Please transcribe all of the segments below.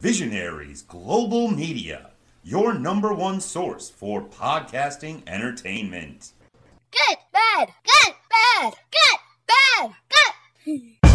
Visionaries Global Media, your number one source for podcasting entertainment. Good, bad, good, bad, good, bad, good.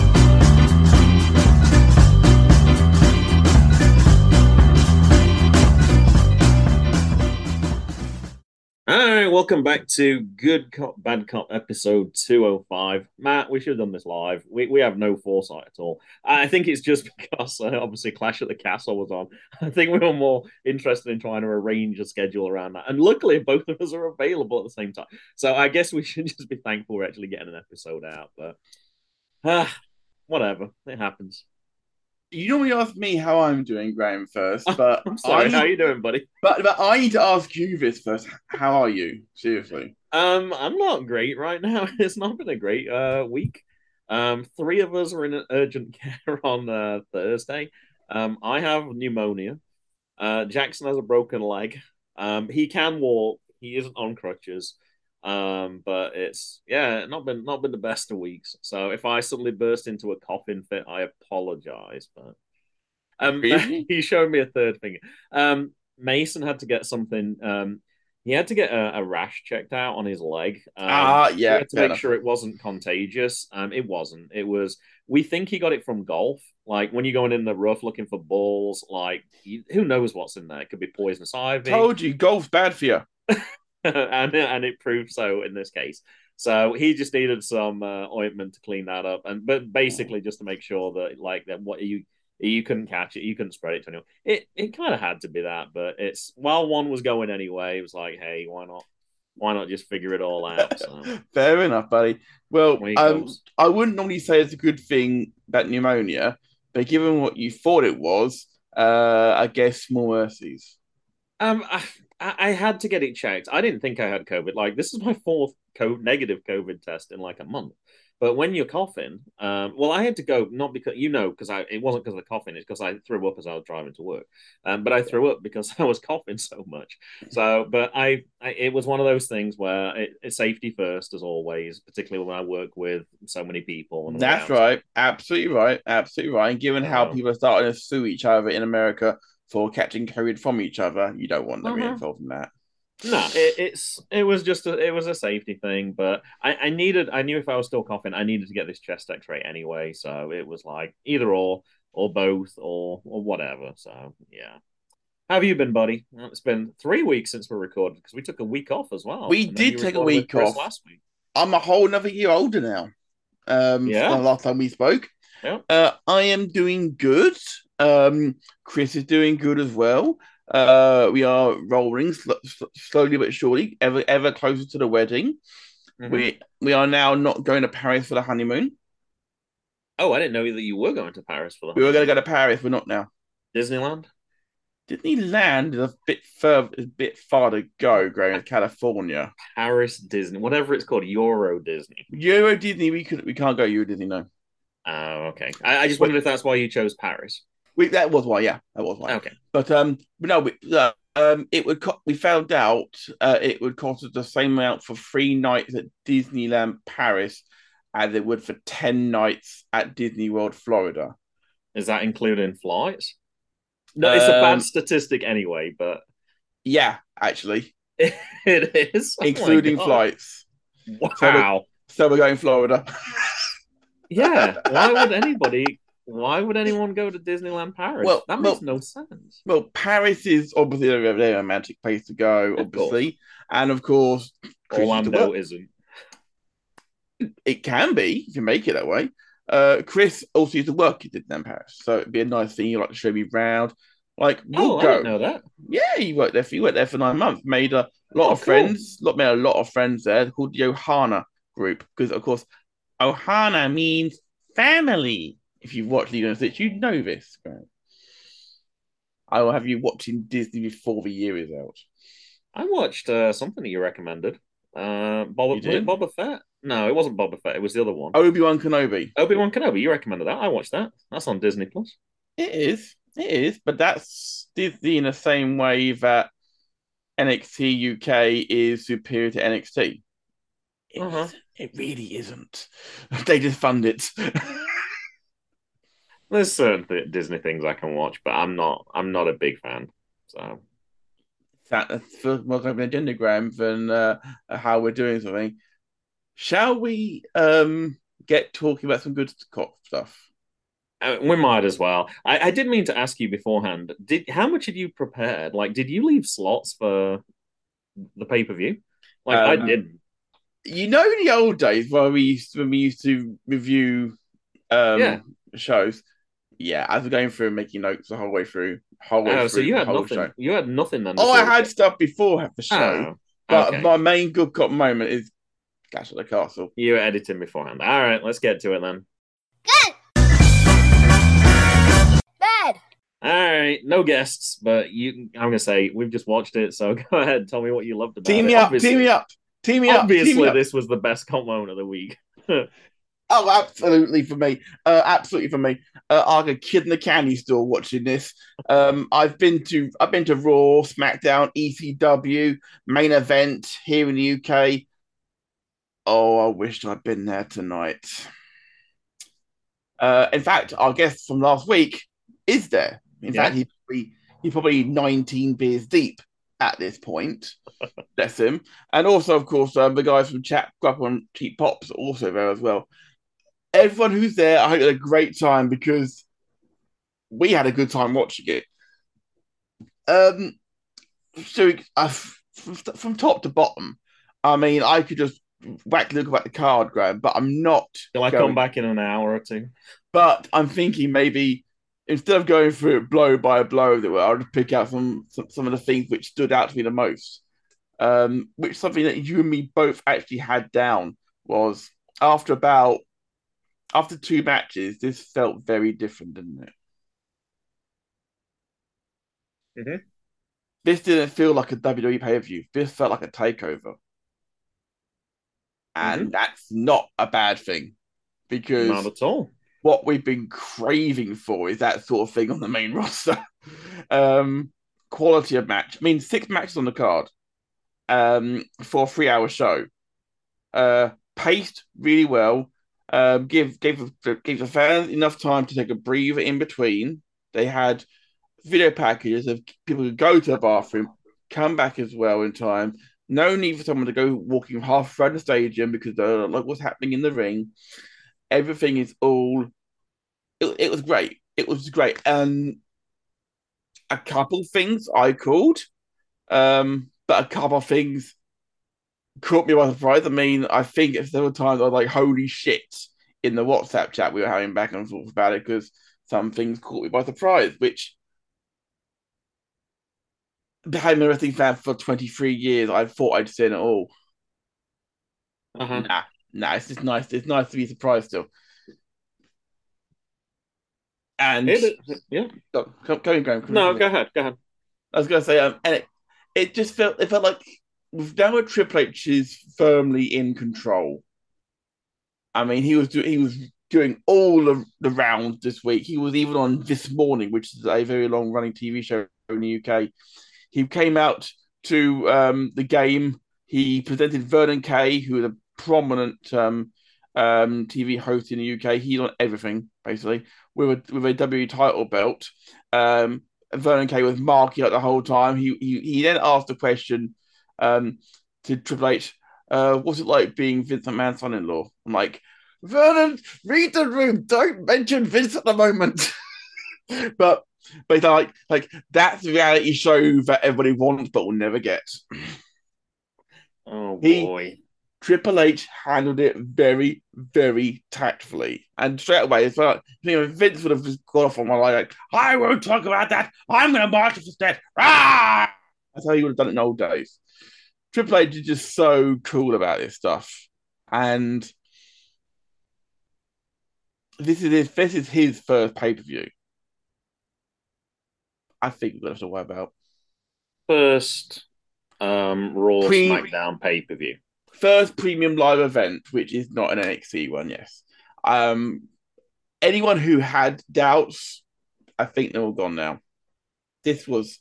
All right, welcome back to Good Cop, Bad Cop episode 205. Matt, we should have done this live. We, we have no foresight at all. I think it's just because uh, obviously Clash at the Castle was on. I think we were more interested in trying to arrange a schedule around that. And luckily, both of us are available at the same time. So I guess we should just be thankful we're actually getting an episode out. But uh, whatever, it happens. You normally ask me how I'm doing, Graham, first, but I'm sorry, I, how you doing, buddy? but but I need to ask you this first. How are you? Seriously. Um, I'm not great right now. It's not been a great uh week. Um, three of us are in urgent care on uh, Thursday. Um, I have pneumonia. Uh, Jackson has a broken leg. Um, he can walk. He isn't on crutches. Um, but it's yeah, not been not been the best of weeks. So if I suddenly burst into a coughing fit, I apologize. But um, Really? he showed me a third finger. Um, Mason had to get something. Um, he had to get a, a rash checked out on his leg. Um, Ah, yeah, to make enough. sure it wasn't contagious. Um, it wasn't. It was. We think he got it from golf. Like when you're going in the rough looking for balls, like you, who knows what's in there? It could be poisonous ivy Told you, golf's bad for you. and and it proved so in this case. So he just needed some uh, ointment to clean that up, and but basically just to make sure that like that what you you couldn't catch it, you couldn't spread it to anyone. It it kind of had to be that, but it's while one was going anyway, it was like, hey, why not? Why not just figure it all out? So Fair enough, buddy. Well, Away um. I wouldn't normally say it's a good thing about pneumonia, but given what you thought it was, uh, I guess more mercies. Um, I, I I had to get it checked. I didn't think I had COVID. Like this is my fourth co- negative COVID test in like a month. But when you're coughing, um, well, I had to go not because you know because I it wasn't because of the coughing. It's because I threw up as I was driving to work. Um, but I threw up because I was coughing so much. So, but I, I it was one of those things where it, it's safety first as always, particularly when I work with so many people. That's right. Absolutely right. Absolutely right. And given how Oh. people are starting to sue each other in America for catching COVID from each other, you don't want them Uh-huh. involved in that. No, it, it's it was just a it was a safety thing, but I, I needed I knew if I was still coughing, I needed to get this chest X-ray anyway. So it was like either or or both or or whatever. So yeah. How have you been, buddy? It's been three weeks since we recorded because we took a week off as well. We did take a week off. last week. I'm a whole another year older now. Um, Yeah. from the last time we spoke. Yeah. Uh, I am doing good. Um, Chris is doing good as well. Uh, we are rolling sl- sl- slowly but surely, ever ever closer to the wedding. Mhm. We we are now not going to Paris for the honeymoon. Oh, I didn't know that you were going to Paris for the We were going to go to Paris. We're not now. Disneyland. Disneyland is a bit further, a bit far to go. In California, Paris Disney, whatever it's called, Euro Disney. Euro Disney, we could we can't go Euro Disney. No, Oh, okay. I, I just wondered if that's why you chose Paris. we, that was why. Yeah, that was why. Okay. But um, but no, we, uh, um, it would. Co- we found out uh, it would cost us the same amount for three nights at Disneyland Paris as it would for ten nights at Disney World Florida. Is that including flights? No, it's a Um, bad statistic anyway, but Yeah, actually, it is Oh including flights. Wow. So we're going Florida. yeah. Why would anybody? Why would anyone go to Disneyland Paris? Well- that makes well- no sense. well, Paris is obviously a very romantic place to go, Of obviously, and of course, Chris used to Orlando isn't. it can be if you make it that way. Uh, Chris also used to work at Disneyland Paris, so it'd be a nice thing. You like to show me round, like we'll Oh, I go. didn't know that. Yeah, you worked there. For, he worked there for nine months. Made a lot Oh, of cool. friends. Lot made a lot of friends there. Called the Ohana Group because, of course, Ohana means family. If you've watched Lilo and Stitch, you know this. Right? I will have you watching Disney before the year is out. I watched uh, something that you recommended. Uh, Boba, You was it Boba Fett? No, it wasn't Boba Fett. It was the other one. Obi Wan Kenobi. Obi Wan Kenobi. You recommended that. I watched that. That's on Disney Plus. It is. It is. But that's Disney in the same way that NXT UK is superior to NXT. It, Uh-huh. Isn't. it really isn't. They just fund it. There's certain th- Disney things I can watch, but I'm not. I'm not a big fan. So That for more of an agendagram than uh, how we're doing something. Shall we um get talking about some good cop stuff? uh, we might as well. I, I did mean to ask you beforehand. Did how much had you prepared? Like, did you leave slots for the pay per view? Like, I Um, didn't. You know the old days where we used when we used to review um Yeah. shows. Yeah, I was going through and making notes the whole way through. Whole way Oh, through so you had whole nothing. show. You had nothing then. Oh, I had stuff before the show, Oh, but okay. my main good cop moment is Clash of the Castle. You were editing beforehand. All right, let's get to it then. Good. Bad. All right, no guests, but you. I'm gonna say we've just watched it, so go ahead. Tell me what you loved about Team it. me up, Obviously- team me up, team me up, team Obviously, up. this was the best comp moment of the week. Oh, absolutely for me. Uh, absolutely for me. Uh, I'm a kid in the candy store watching this. Um, I've been to I've been to Raw, SmackDown, ECW, main event here in the UK. Oh, I wish I'd been there tonight. Uh, in fact, our guest from last week is there. In Yeah. fact, he probably, he's probably 19 beers deep at this point. Bless him. And also, of course, um, the guys from Chat Grapple and Cheap Pops are also there as well. Everyone who's there, I hope had a great time because we had a good time watching it. Um, so uh, from, from top to bottom, I mean, I could just whack look about the card, Graham, but I'm not. Shall I going- come back in an hour or two? But I'm thinking maybe instead of going through it blow by blow, that I would pick out some, some some of the things which stood out to me the most. Um, which something that you and me both actually had down was after about after two matches, this felt very different, didn't it? Mhm. This didn't feel like a WWE pay per view. This felt like a takeover, and that's not a bad thing because Not at all. What we've been craving for is that sort of thing on the main roster. um, quality of match. I mean, six matches on the card um, for a three hour show. Uh, paced really well. Um, give gave gave the fans enough time to take a breather in between. They had video packages of people who go to the bathroom, come back as well in time. No need for someone to go walking half around the stadium because they don't like what's happening in the ring everything is all it, it was great. It was great. And a couple things i called um but a couple of things caught me by surprise. I mean i think if there were times i was like holy shit in the whatsapp chat we were having back and forth about it because some things caught me by surprise which behind a wrestling fan for 23 years. I thought i'd seen it all. Uh-huh. Nah, nah, it's just nice. It's nice to be surprised still. And It- yeah. Go- go- going, going, No, go ahead. Go ahead. I was gonna say, um, and it, it just felt it felt like with now that Triple H is firmly in control. I mean, he was do, he was doing all of the rounds this week. He was even on this morning, which is a very long running TV show in the UK. He came out to um, the game. He presented Vernon Kay, who a prominent um, um, TV host in the UK. He's on everything basically with a with a W title belt. Um, Vernon Kay was marking out the whole time. He he, he then asked the question um, to Triple H, uh, "What's it like being Vince McMahon's son-in-law?" I'm like, Vernon, read the room. Don't mention Vince at the moment. but but like like that's the reality show that everybody wants but will never get. Oh He- boy. Triple H handled it very, very tactfully. And straight away, it's like, you know, Vince would have just gone off on my line, like, I won't talk about that. I'm going to march it instead. Ah! That's how he would have done it in old days. Triple H is just so cool about this stuff. And this is his, this is his first pay per view. I think we're going to have to worry about. First um Raw Pre- SmackDown pay per view. First premium live event, which is not an NXT one, yes. Um, anyone who had doubts, I think they're all gone now. This was,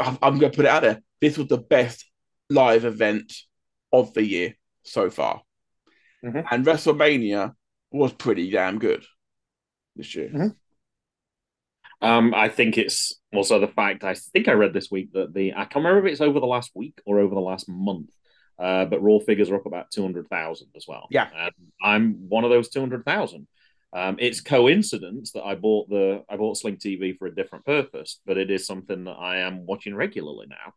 I'm, I'm going to put it out there. This was the best live event of the year so far, Mhm. and WrestleMania was pretty damn good. this year. Mhm. Um, I think it's also the fact I think I read this week that the I can't remember if it's over the last week or over the last month, uh, but Raw figures are up about two hundred thousand as well. Yeah. and I'm one of those two hundred thousand. Um, it's coincidence that I bought the I bought Sling TV for a different purpose, but it is something that I am watching regularly now.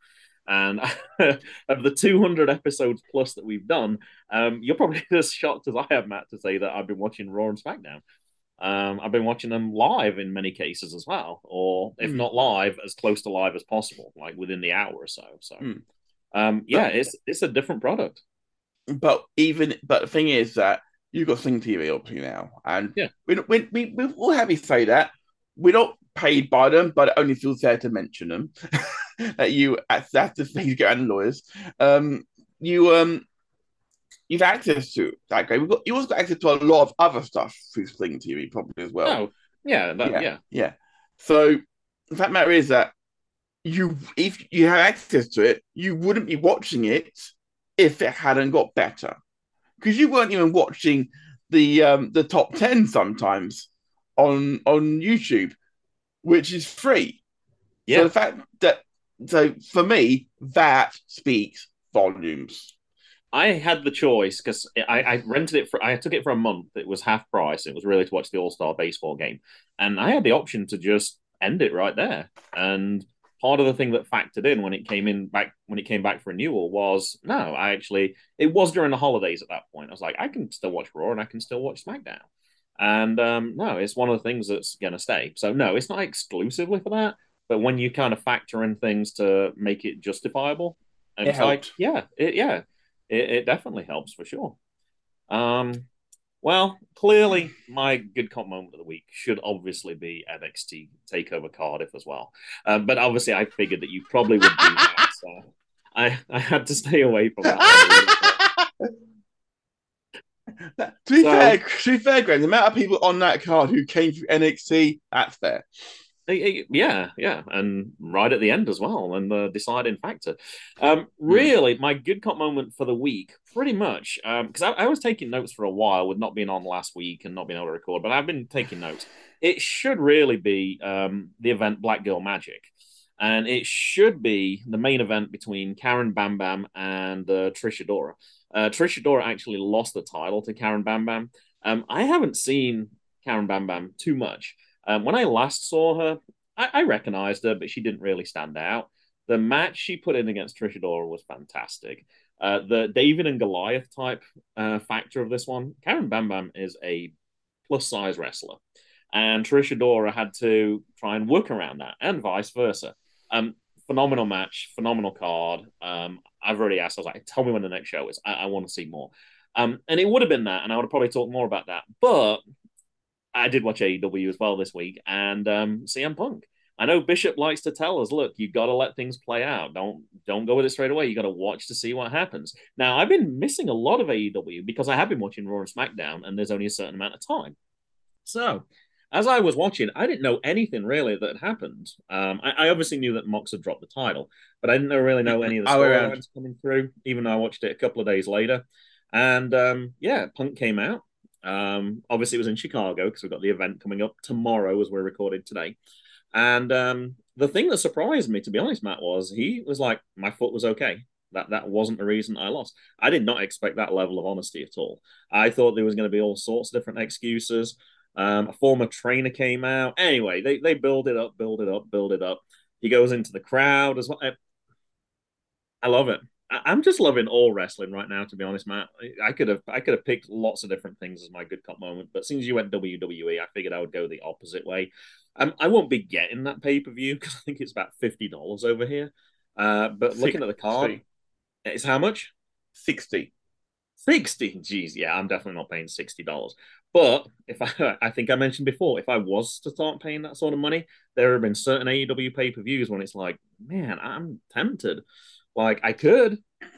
And of the 200 episodes plus that we've done, um, you're probably as shocked as I am, Matt, to say that I've been watching Raw and SmackDown. Um, I've been watching them live in many cases as well, or if Hmm. not live, as close to live as possible, like within the hour or so. So, Hmm. Um, yeah, it's it's a different product. But even but the thing is that you've got Sling TV up to now, and Yeah. we we we we will have you say that we're not paid by them, but it only feels fair to mention them. that you that's, that's the thing you get on lawyers. Um, you um. You've access to that game. We've got, you also got access to a lot of other stuff through Sling TV, probably as well. oh, yeah, that, Yeah. yeah, Yeah. So the fact matter is that you, if you have access to it, you wouldn't be watching it if it hadn't got better, because you weren't even watching the um, the top ten sometimes on on YouTube, which is free. Yeah. So the fact that so for me that speaks volumes. I had the choice because I, I rented it for I took it for a month. It was half price. It was really to watch the All Star baseball game, and I had the option to just end it right there. And part of the thing that factored in when it came in back when it came back for renewal was no, I actually it was during the holidays at that point. I was like, I can still watch Raw and I can still watch SmackDown. And um, no, it's one of the things that's gonna stay. So no, it's not exclusively for that. But when you kind of factor in things to make it justifiable, It it's like, yeah, it, yeah, it, it definitely helps for sure. Um, well, clearly, my good cop moment of the week should obviously be NXT Takeover Cardiff as well. Um, but obviously, I figured that you probably would do that, so I I had to stay away from that. to be So- fair, to be fair, Graham, the amount of people on that card who came through NXT, that's fair. Eh, Yeah, yeah, and right at the end as well, and the deciding factor. Um, really, my good cop moment for the week, pretty much, because I, I was taking notes for a while with not being on last week and not being able to record, but I've been taking notes. It should really be um, the event Black Girl Magic, and it should be the main event between Karen Bam Bam and uh, Trish Adora. Uh, Trish Adora actually lost the title to Karen Bam Bam. Um, I haven't seen Karen Bam Bam too much. Um, when I last saw her, I, I recognized her, but she didn't really stand out. The match she put in against Trish Adora was fantastic. Uh, the David and Goliath type uh, factor of this one, Karen Bam Bam is a plus size wrestler, and Trish Adora had to try and work around that, and vice versa. Um, phenomenal match, phenomenal card. Um, I've already asked. I was like, "Tell me when the next show is. I, I want to see more." Um, and it would have been that, and I would have probably talked more about that. But I did watch AEW as well this week, and um, CM Punk. I know Bishop likes to tell us, look, you've got to let things play out. Don't don't go with it straight away. You got to watch to see what happens. Now, I've been missing a lot of AEW because I have been watching Raw and SmackDown, and there's only a certain amount of time. So, as I was watching, I didn't know anything really that had happened. Um, I, I obviously knew that Mox had dropped the title, but I didn't really know any of the storylines coming through. Even though I watched it a couple of days later, and um, yeah, Punk came out. Um, obviously, it was in Chicago because we've got the event coming up tomorrow as we're recorded today. And um, the thing that surprised me, to be honest, Matt, was he was like, my foot was okay. That that wasn't the reason I lost. I did not expect that level of honesty at all. I thought there was going to be all sorts of different excuses. Um, a former trainer came out. Anyway, they they build it up, build it up, build it up. He goes into the crowd as well. I love it. I'm just loving all wrestling right now. To be honest, Matt, I, could have I could have picked lots of different things as my good cop moment, but since you went WWE, I figured I would go the opposite way. Um, I won't be getting that pay per view because I think it's about fifty dollars over here. Uh, but looking at the card, it's how much? 60. 60 Jeez, yeah i'm definitely not paying 60 dollars but if i i think i mentioned before if i was to start paying that sort of money there have been certain aew pay-per-views when it's like man i'm tempted like i could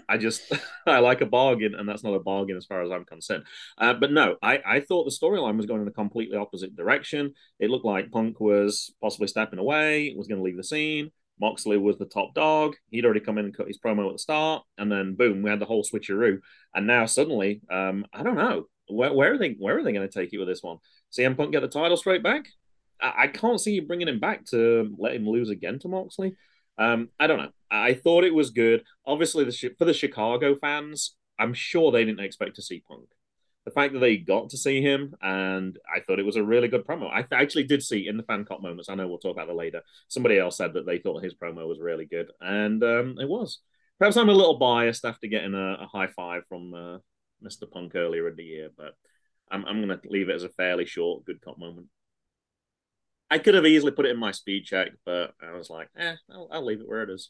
i just i like a bargain and that's not a bargain as far as i'm concerned uh, but no i i thought the storyline was going in a completely opposite direction it looked like punk was possibly stepping away was going to leave the scene Moxley was the top dog. He'd already come in and cut his promo at the start, and then boom, we had the whole switcheroo. And now suddenly, um, I don't know where, where are they where are they going to take it with this one? CM Punk get the title straight back. I, I can't see you bringing him back to let him lose again to Moxley. Um, I don't know. I thought it was good. Obviously, the for the Chicago fans, I'm sure they didn't expect to see Punk. The fact that they got to see him, and I thought it was a really good promo. I actually did see in the fan cop moments. I know we'll talk about that later. Somebody else said that they thought his promo was really good, and um, it was. Perhaps I'm a little biased after getting a, a high five from uh, Mr. Punk earlier in the year, but I'm, I'm going to leave it as a fairly short good cop moment. I could have easily put it in my speed check, but I was like, eh, I'll, I'll leave it where it is.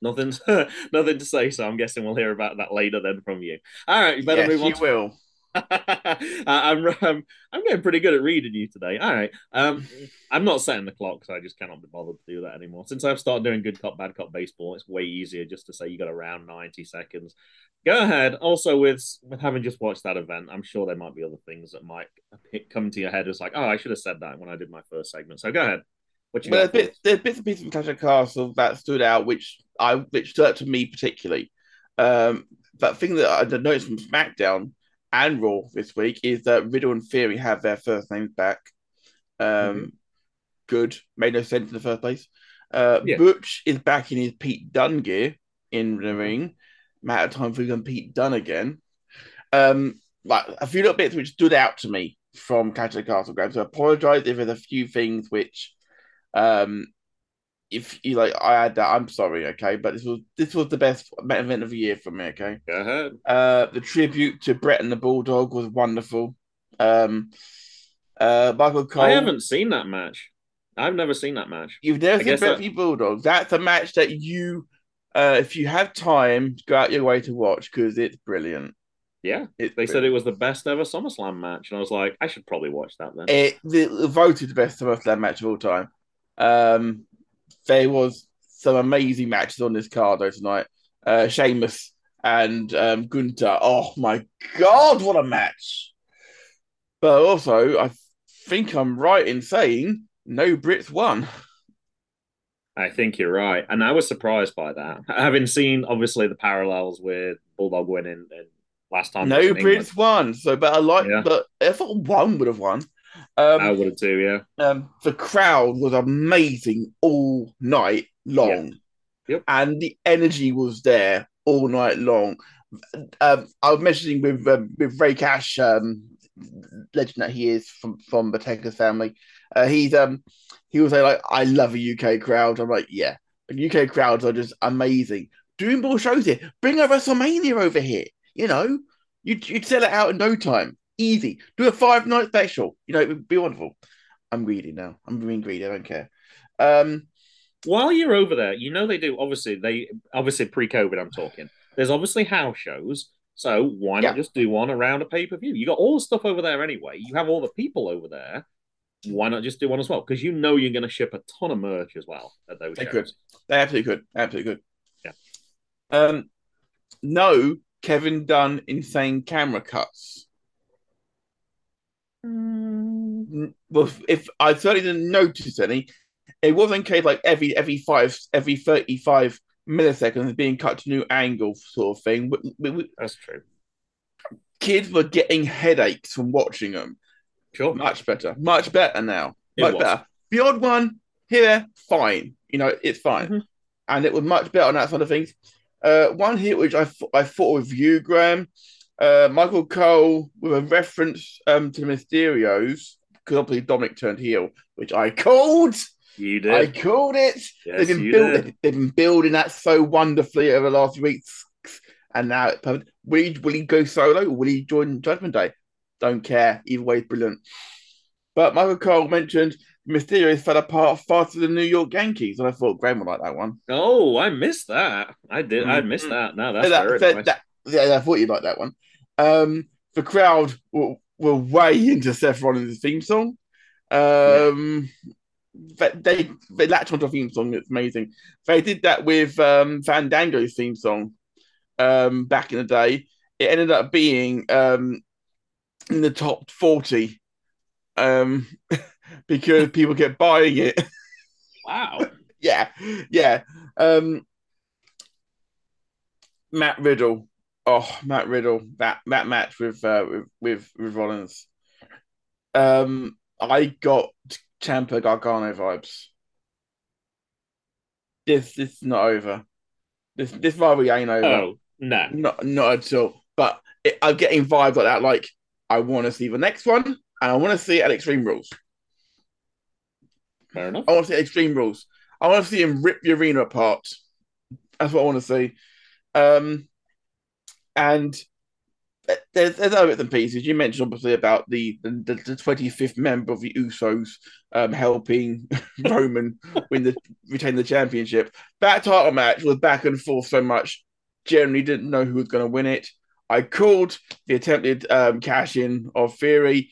Nothing, nothing to say. So I'm guessing we'll hear about that later then from you. All right, you better yes, move on. You will. I'm, I'm I'm getting pretty good at reading you today. All right. Um, I'm not setting the clock because I just cannot be bothered to do that anymore. Since I've started doing good cop, bad cop baseball, it's way easier just to say you got around 90 seconds. Go ahead. Also, with with having just watched that event, I'm sure there might be other things that might come to your head. It's like, oh, I should have said that when I did my first segment. So go ahead. What you well, there's bits, there's bits and pieces from Clash of Castle that stood out, which I which stood out to me particularly. Um, that thing that I noticed from SmackDown and Raw this week is that Riddle and Theory have their first names back. Um, mm-hmm. Good, made no sense in the first place. Uh, yeah. Butch is back in his Pete Dunne gear in the ring. Matter of time for him Pete Dunne again. Um, like a few little bits which stood out to me from Catch the Castle Grab. So I apologize if there's a few things which um if you like, I had that. I'm sorry, okay, but this was this was the best event of the year for me. Okay, go ahead. Uh, the tribute to Bret and the Bulldog was wonderful. Um, uh, Michael Cole. I haven't seen that match. I've never seen that match. You've never I seen Bret that... Bulldog. That's a match that you, uh, if you have time, go out your way to watch because it's brilliant. Yeah, it's they brilliant. said it was the best ever SummerSlam match, and I was like, I should probably watch that then. It, it voted the best SummerSlam match of all time. Um, there was some amazing matches on this card though tonight. Uh, Sheamus and um, Gunther. Oh my god, what a match! But also, I think I'm right in saying no Brits won. I think you're right, and I was surprised by that. Having seen obviously the parallels with Bulldog winning and last time, no Brits won. So, but I like, yeah. but I thought one would have won. Um, I would have too, yeah. Um, the crowd was amazing all night long. Yep. yep. And the energy was there all night long. Um, I was mentioning with um, with Ray Cash, um, legend that he is from from the Taker's family. Uh, he's um he was like, I love a UK crowd. I'm like, yeah, UK crowds are just amazing. Doing more shows here. Bring a WrestleMania over here. You know, you'd, you'd sell it out in no time. Easy. Do a five night special. You know, it would be wonderful. I'm greedy now. I'm being greedy. I don't care. Um, While you're over there, you know they do. Obviously, they obviously pre-COVID. I'm talking. There's obviously house shows. So why not yeah. just do one around a pay per view? You got all the stuff over there anyway. You have all the people over there. Why not just do one as well? Because you know you're going to ship a ton of merch as well at those. They shows. could. They absolutely could. Absolutely could. Yeah. Um. No, Kevin Dunn insane camera cuts. Mm. Well, if I certainly didn't notice any, it wasn't case like every every five every thirty five milliseconds being cut to new angle sort of thing. That's true. Kids were getting headaches from watching them. Sure, much better, much better now. It much was. better. The odd one here, fine. You know, it's fine, mm-hmm. and it was much better on that sort of things. Uh, one here which I I thought with you, Graham, uh, Michael Cole with a reference um, to the Mysterios, because obviously Dominic turned heel, which I called. You did. I called it. Yes, they've, been building, they've been building that so wonderfully over the last weeks. And now, will he, will he go solo or will he join Judgment Day? Don't care. Either way, brilliant. But Michael Cole mentioned Mysterios fell apart faster than New York Yankees, and I thought Graham would like that one. Oh, I missed that. I did. Mm-hmm. I missed mm. that. No, that's that, very that, nice. that, yeah, I thought you'd like that one. Um, the crowd were, were way into Seth Rollins' theme song. Um, yeah. they they latched onto a theme song It's amazing. They did that with um, Fandango's theme song um, back in the day. It ended up being um, in the top forty um, because people kept buying it. Wow. yeah, yeah. Um, Matt Riddle oh Matt Riddle that that match with uh, with with, with Rollins. Um, I got Ciampa Gargano vibes. This this is not over. This this rivalry ain't over. Oh no, Not not at all. But it, I'm getting vibes like that. Like I want to see the next one, and I want to see it at Extreme Rules. fair enough. I want to see Extreme Rules. I want to see him rip the arena apart. That's what I want to see. Um, and there's, there's other bits and pieces. You mentioned obviously about the the, the 25th member of the Usos um, helping Roman win the retain the championship. That title match was back and forth so much. Generally didn't know who was going to win it. I called the attempted um, cash in of Fury.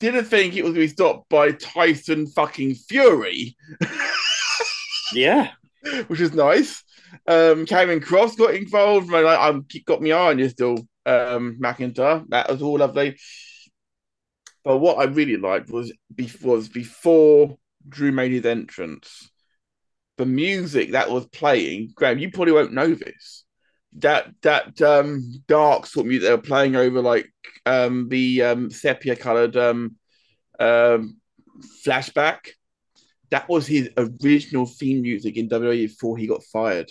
Didn't think it was going to be stopped by Tyson fucking Fury, Yeah, which is nice. Um, Karrion Kross got involved. I got my eye on you still, um, McIntyre. That was all lovely. But what I really liked was was before Drew made his entrance, the music that was playing. Graham, you probably won't know this. That that um dark sort of music they were playing over like um the um sepia colored um um flashback. That was his original theme music in WWE before he got fired.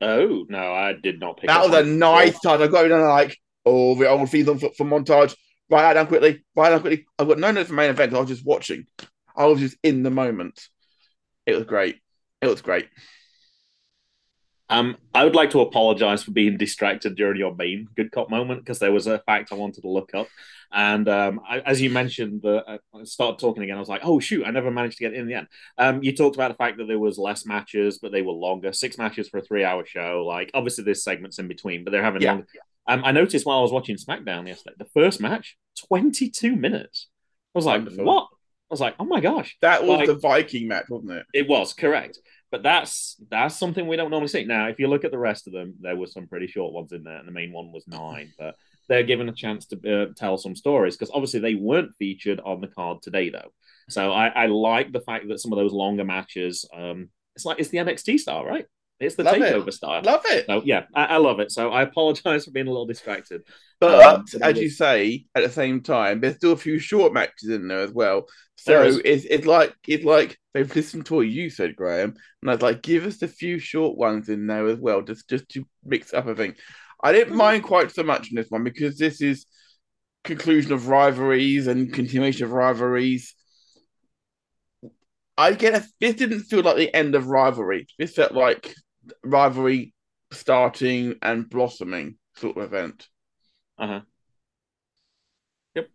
Oh no, I did not pick. That up was a nice touch. I got it on like, oh, the old themes on for, for montage. Write that down quickly. Write that down quickly. I've got no notes for main event. I was just watching. I was just in the moment. It was great. It was great. Um, I would like to apologize for being distracted during your main good cop moment because there was a fact I wanted to look up, and um, I, as you mentioned, the uh, I started talking again. I was like, "Oh shoot, I never managed to get in the end." Um, you talked about the fact that there was less matches, but they were longer. Six matches for a three-hour show. Like, obviously, there's segments in between, but they're having Yeah. longer. Um, I noticed while I was watching SmackDown yesterday, the first match, 22 minutes. I was like, Wonderful. "What?" I was like, "Oh my gosh!" That was Like- the Viking match, wasn't it? It was correct, but that's that's something we don't normally see. Now, if you look at the rest of them, there were some pretty short ones in there, and the main one was nine. But they're given a chance to uh, tell some stories because obviously they weren't featured on the card today, though. So I, I like the fact that some of those longer matches. Um, it's like it's the NXT style, right? It's the Love it. takeover style. Love it. So yeah, I, I love it. So I apologize for being a little distracted. But Um, as you say, at the same time, there's still a few short matches in there as well. So it's it's like it's like they've listened to what you said, Graham, and I was like, give us a few short ones in there as well, just just to mix up a thing. I didn't mind quite so much in this one because this is conclusion of rivalries and continuation of rivalries. I get a, this didn't feel like the end of rivalry. This felt like rivalry starting and blossoming sort of event. Uh-huh. Yep.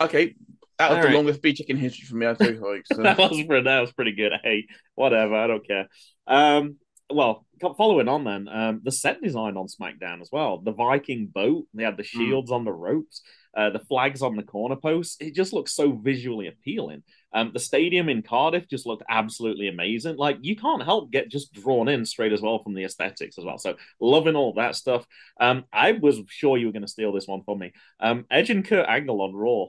Okay, that was All the right. longest speech in history for me. I think. Like, so. that was pretty, that was pretty good. Hey, whatever, I don't care. Um, well, following on then, um, the set design on SmackDown as well. The Viking boat, they had the shields on the ropes, uh, the flags on the corner posts. It just looks so visually appealing. Um, the stadium in Cardiff just looked absolutely amazing. Like you can't help get just drawn in straight as well from the aesthetics as well. So loving all that stuff. Um, I was sure you were going to steal this one from me. Um, Edge and Kurt Angle on Raw.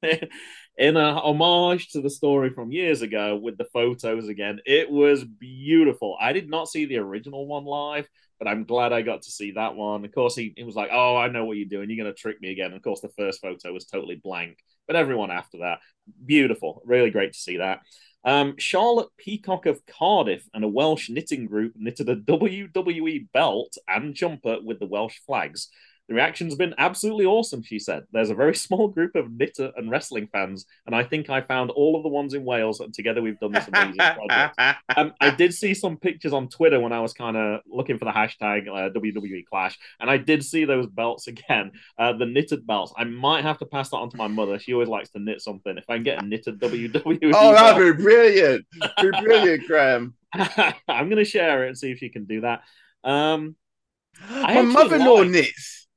in a homage to the story from years ago with the photos again. It was beautiful. I did not see the original one live, but I'm glad I got to see that one. Of course, he, he was like, Oh, I know what you're doing. You're going to trick me again. of course, the first photo was totally blank, but everyone after that, beautiful. Really great to see that. Um, Charlotte Peacock of Cardiff and a Welsh knitting group knitted a WWE belt and jumper with the Welsh flags. The reaction's been absolutely awesome, she said. There's a very small group of knitter and wrestling fans, and I think I found all of the ones in Wales, and together we've done this amazing project. Um, I did see some pictures on Twitter when I was kind of looking for the hashtag uh, WWE Clash, and I did see those belts again, uh, the knitted belts. I might have to pass that on to my mother. She always likes to knit something. If I can get a knitted WWE oh, belt, that'd be brilliant. Be brilliant, Graham. I'm going to share it and see if she can do that. Um, My mother-in-law like- knits.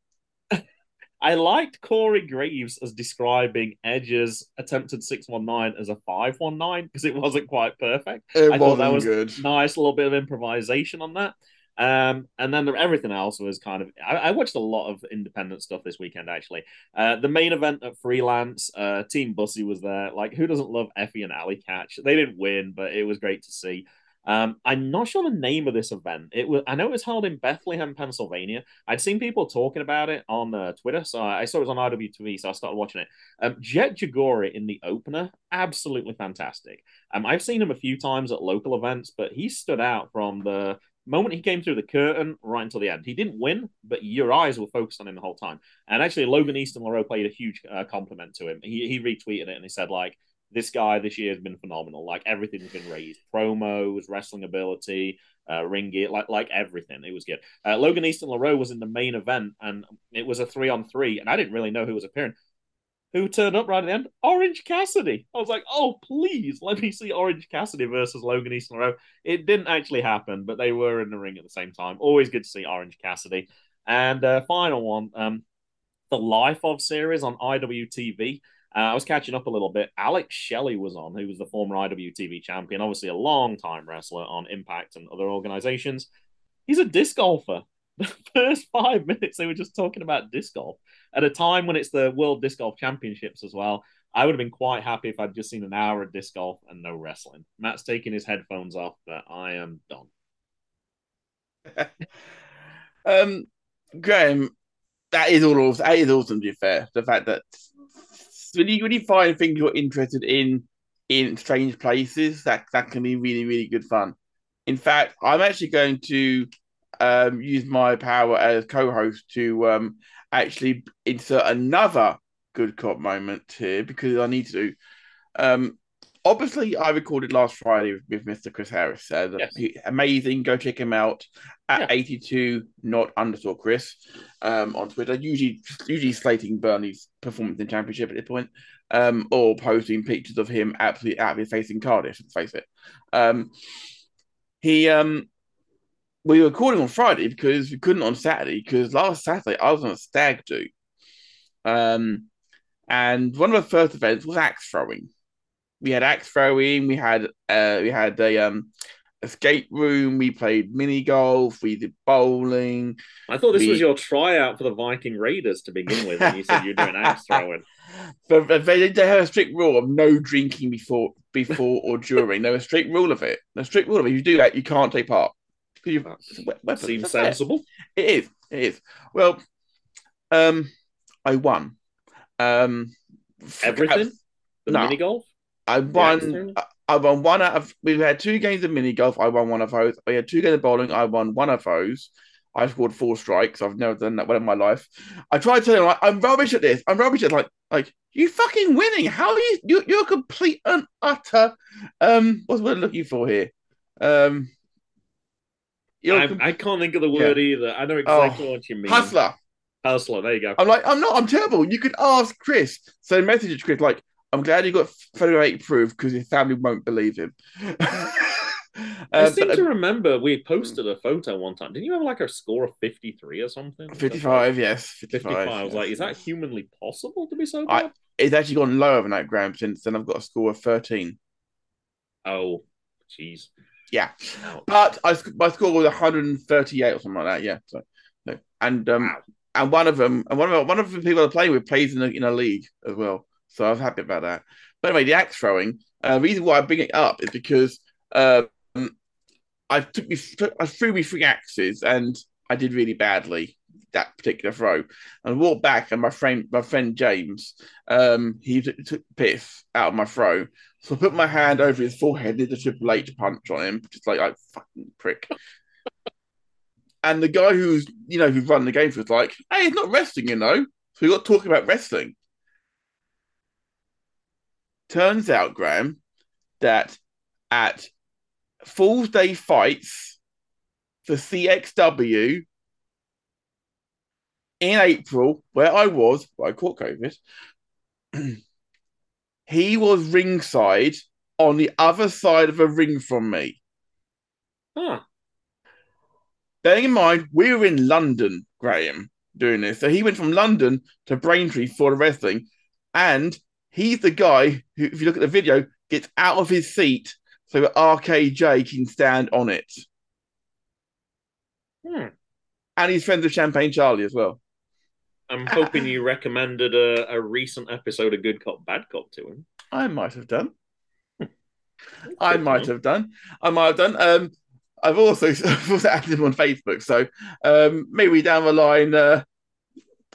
I liked Corey Graves as describing Edge's attempted 619 as a 519 because it wasn't quite perfect. It I thought that was good. Nice little bit of improvisation on that. Um, and then the, everything else was kind of. I, I watched a lot of independent stuff this weekend, actually. Uh, the main event at Freelance, uh, Team Bussy was there. Like, who doesn't love Effy and Allie Katch? They didn't win, but it was great to see. Um, I'm not sure the name of this event. It was I know it was held in Bethlehem, Pennsylvania. I'd seen people talking about it on uh, Twitter, so I saw it was on IWTV, so I started watching it. Um, Jet Jagori in the opener, absolutely fantastic. Um, I've seen him a few times at local events, but he stood out from the moment he came through the curtain right until the end. He didn't win, but your eyes were focused on him the whole time. And actually, Logan Easton LaRoux played a huge uh, compliment to him. He he retweeted it and he said like this guy this year has been phenomenal. Like everything's been raised, promos, wrestling ability, uh, ring gear, like like everything. It was good. Uh, Logan Easton LaRoux was in the main event, and it was a three on three, and I didn't really know who was appearing. Who turned up right at the end? Orange Cassidy. I was like, oh please, let me see Orange Cassidy versus Logan Easton LaRoux. It didn't actually happen, but they were in the ring at the same time. Always good to see Orange Cassidy. And uh, final one, um, the Life of series on IWTV. Uh, I was catching up a little bit. Alex Shelley was on, who was the former IWTV champion, obviously a long time wrestler on Impact and other organizations. He's a disc golfer. The first five minutes, they were just talking about disc golf at a time when it's the World Disc Golf Championships as well. I would have been quite happy if I'd just seen an hour of disc golf and no wrestling. Matt's taking his headphones off, but I am done. um, Graham, that is all. That is awesome. To be fair, the fact that when you when you find things you're interested in in strange places, that that can be really really good fun. In fact, I'm actually going to um, use my power as co-host to um, actually insert another good cop moment here because I need to. Um, obviously, I recorded last Friday with, Mr. Chris Harris. Uh, Yes. he- amazing. Go check him out at Yeah. 82 not underscore Chris um, on Twitter. Usually, usually slating Burnley's performance in championship at this point, um, or posting pictures of him absolutely out of his face in Cardiff. Let's face it. Um, he um, we were recording on Friday because we couldn't on Saturday because last Saturday I was on a stag do. Um, and one of the first events was axe throwing. We had axe throwing. We had uh, we had a um escape room. We played mini golf. We did bowling. I thought this We- was your tryout for the Viking Raiders to begin with, and you said you're doing axe throwing. But but they, they have a strict rule of no drinking before before or during. There's a strict rule of it. A strict rule of it. If you do that, you can't take part. you- it's a we- Seems That's it. sensible. It is. It is. Well, um, I won. Um, Everything? The No. mini golf? I won. I- won one out of. We had two games of mini golf. I won one of those. We had two games of bowling. I won one of those. I scored four strikes. I've never done that well in my life. I tried to tell him like, I'm rubbish at this. I'm rubbish at like like you fucking winning. How are you? you you're a complete and utter. Um, what's what I'm looking for here? Um, I, com- I can't think of the word either. I know exactly what you mean. hustler. Hustler. There you go. I'm like, I'm not, I'm terrible. You could ask Chris. So message Chris, like, I'm glad you got federated proof because his family won't believe him. I Uh, seem but, to remember we posted a photo one time. Didn't you have like a score of 53 or something? 55, yes. 55. 55. I was yes, like, is that humanly possible to be so I- bad? It's actually gone lower than that, Graham, since then I've got a score of 13. Oh, jeez. Yeah. Ouch. But I, my score was 138 or something like that, yeah. So, so and um, Wow. and one of them, and one of one of the people I'm playing with plays in a, in a league as well. So I was happy about that. But anyway, the axe throwing. Uh, the reason why I bring it up is because um, I took me, I threw me three axes and I did really badly that particular throw. And I walked back, and my friend, my friend James, um, he took the piss out of my throw. So I put my hand over his forehead, did a Triple H punch on him, just like like fucking prick. and the guy who's you know who's run the game was like, hey, it's not wrestling, you know. So we got talking about wrestling. Turns out, Graham, that at Fool's Day fights for CXW in April, where I was, where I caught COVID, he was ringside on the other side of a ring from me. Huh. Bearing in mind, we were in London, Graham, doing this. So he went from London to Braintree for the wrestling. And he's the guy who, if you look at the video, gets out of his seat so that RKJ can stand on it. Hmm. And he's friends with Champagne Charlie as well. I'm hoping you recommended a, a recent episode of Good Cop, Bad Cop to him. I might have done. I might have done. I might have done. Um, I've also, I've also added him on Facebook, so um, maybe down the line, uh,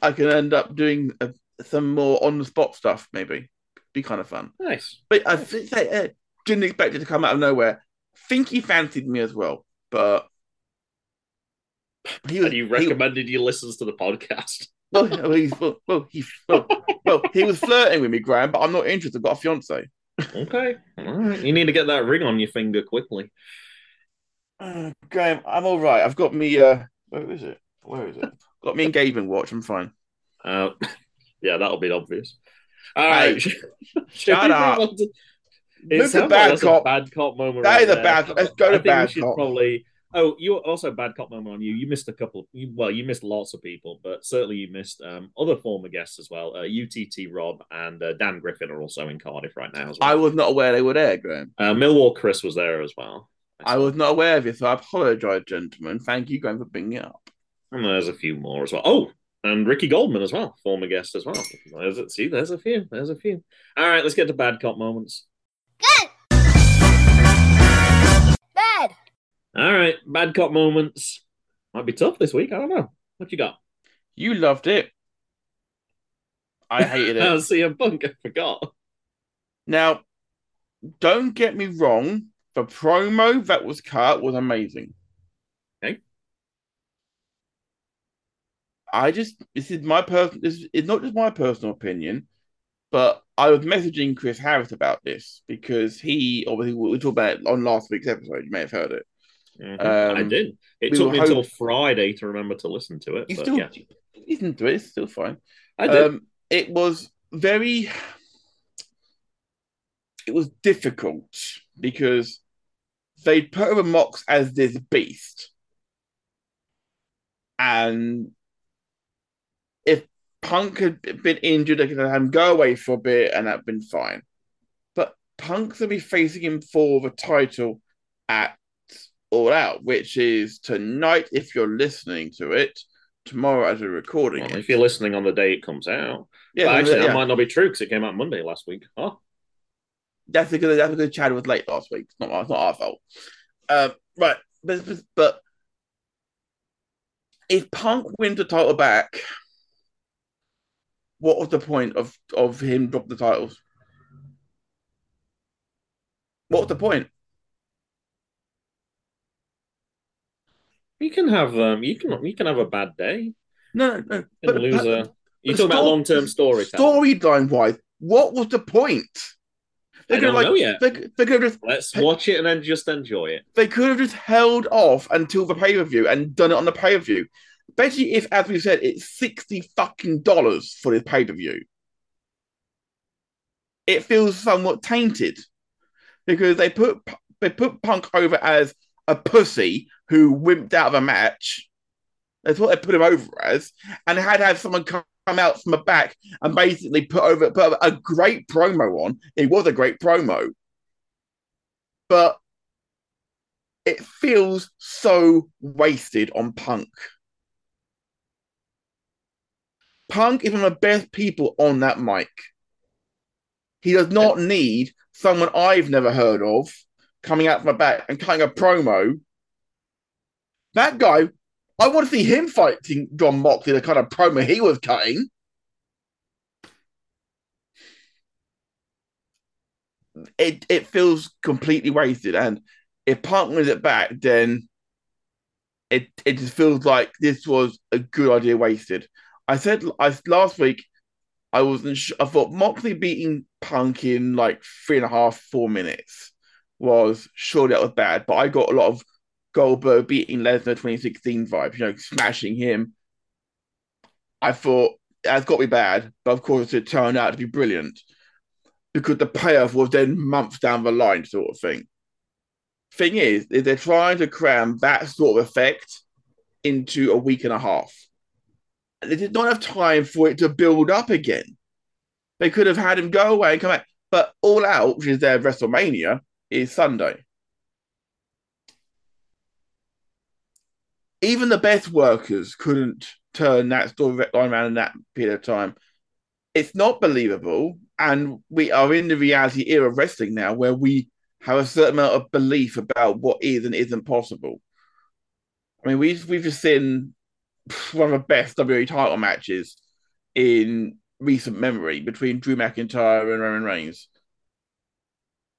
I can end up doing uh, some more on the spot stuff. Maybe be kind of fun. Nice. But I th- uh, didn't expect it to come out of nowhere. Think he fancied me as well, but he And you recommended you listens to the podcast. well, well, he's, well, well, he, well, well, he was flirting with me, Graham, but I'm not interested. I've got a fiance. Okay. All right. You need to get that ring on your finger quickly. Uh, Graham, I'm all right. I've got me. Uh, where is it? Where is it? got me engagement watch. I'm fine. Uh, yeah, that'll be obvious. All right. Hey, shut up. move on to- It Move to bad that's a cop. bad cop moment. That right is a there. bad- let's go to I bad cop. Probably. Oh, you also bad cop moment on you. You missed a couple. You, well, you missed lots of people, but certainly you missed um, other former guests as well. Uh, UTT Rob and uh, Dan Griffin are also in Cardiff right now as well. I was not aware they were there, Graham. Uh, Millwall Chris was there as well. I was not aware of it, so I apologise, gentlemen. Thank you, Graham, for bringing it up. And there's a few more as well. Oh, and Ricky Goldman as well, former guest as well. There's a, see, there's a few. There's a few. All right, let's get to bad cop moments. Good. Bad. All right, bad cop moments. Might be tough this week. I don't know. What you got? You loved it. I hated Oh, it. CM Punk. I forgot. now, don't get me wrong. The promo that was cut was amazing. I just this is my person. This is it's not just my personal opinion, but I was messaging Chris Harris about this because he obviously we talked about it on last week's episode. You may have heard it. Mhm, I Um, did. It we took me until Friday to remember to listen to it. You but still yeah, listen to it. It's still fine. I did. Um, it was very. It was difficult because they put over Mox as this beast, and if Punk had been injured, they could have had him go away for a bit, and that'd been fine. But Punk's gonna be facing him for the title at All Out, which is tonight. If you're listening to it, tomorrow as we're recording Well, it. if you're listening on the day it comes out, Yeah, but actually, yeah. that might not be true because it came out Monday last week. Oh, That's because that's because Chad was late last week. It's not it's not our fault. Um, right, but but if Punk wins the title back, what was the point of of him drop the titles? What was the point? you can have um, you can you can have a bad day. No, no, no. You can lose a. You talk about long term story. Storyline wise, what was the point? Don't know yet. They, they could have just Let's watch it and then just enjoy it. they could have just held off until the pay per view and done it on the pay per view. Especially if, as we said, it's sixty fucking dollars for this pay per view. It feels somewhat tainted because they put they put Punk over as a pussy who wimped out of a match. That's what they put him over as, and had to have someone come come out from the back and basically put over put over a great promo on. It was a great promo, but it feels so wasted on Punk. Punk is one of the best people on that mic. He does not need someone I've never heard of coming out from the back and cutting a promo. That guy, I want to see him fighting Jon Moxley, the kind of promo he was cutting. It it feels completely wasted, and if Punk wins it back, then it it just feels like this was a good idea wasted. I said I last week I wasn't. I thought Moxley beating Punk in like three and a half, four minutes was surely that was bad. But I got a lot of Goldberg beating Lesnar 2016 vibes. You know, smashing him. I thought that's got to be bad, but of course it turned out to be brilliant because the payoff was then months down the line, sort of thing. Thing is, is they're trying to cram that sort of effect into a week and a half they did not have time for it to build up again. They could have had him go away and come back. But All Out, which is their WrestleMania, is Sunday. Even the best workers couldn't turn that story storyline around in that period of time. It's not believable. And we are in the reality era of wrestling now where we have a certain amount of belief about what is and isn't possible. I mean, we've we've just seen one of the best WWE title matches in recent memory between Drew McIntyre and Roman Reigns.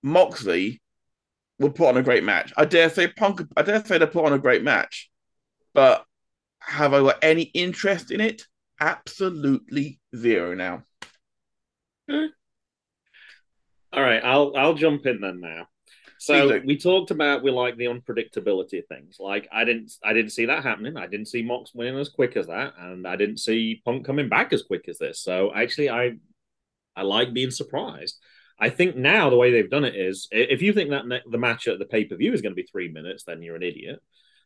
Moxley will put on a great match. I dare say Punk. I dare say they put on a great match, but have I got any interest in it? Absolutely zero now. Hmm. All right, I'll I'll jump in then now. So we talked about we like the unpredictability of things. Like I didn't I didn't see that happening. I didn't see Mox winning as quick as that, and I didn't see Punk coming back as quick as this. So actually, I I like being surprised. I think now the way they've done it is if you think that ne- the match at the pay per view is going to be three minutes, then you're an idiot.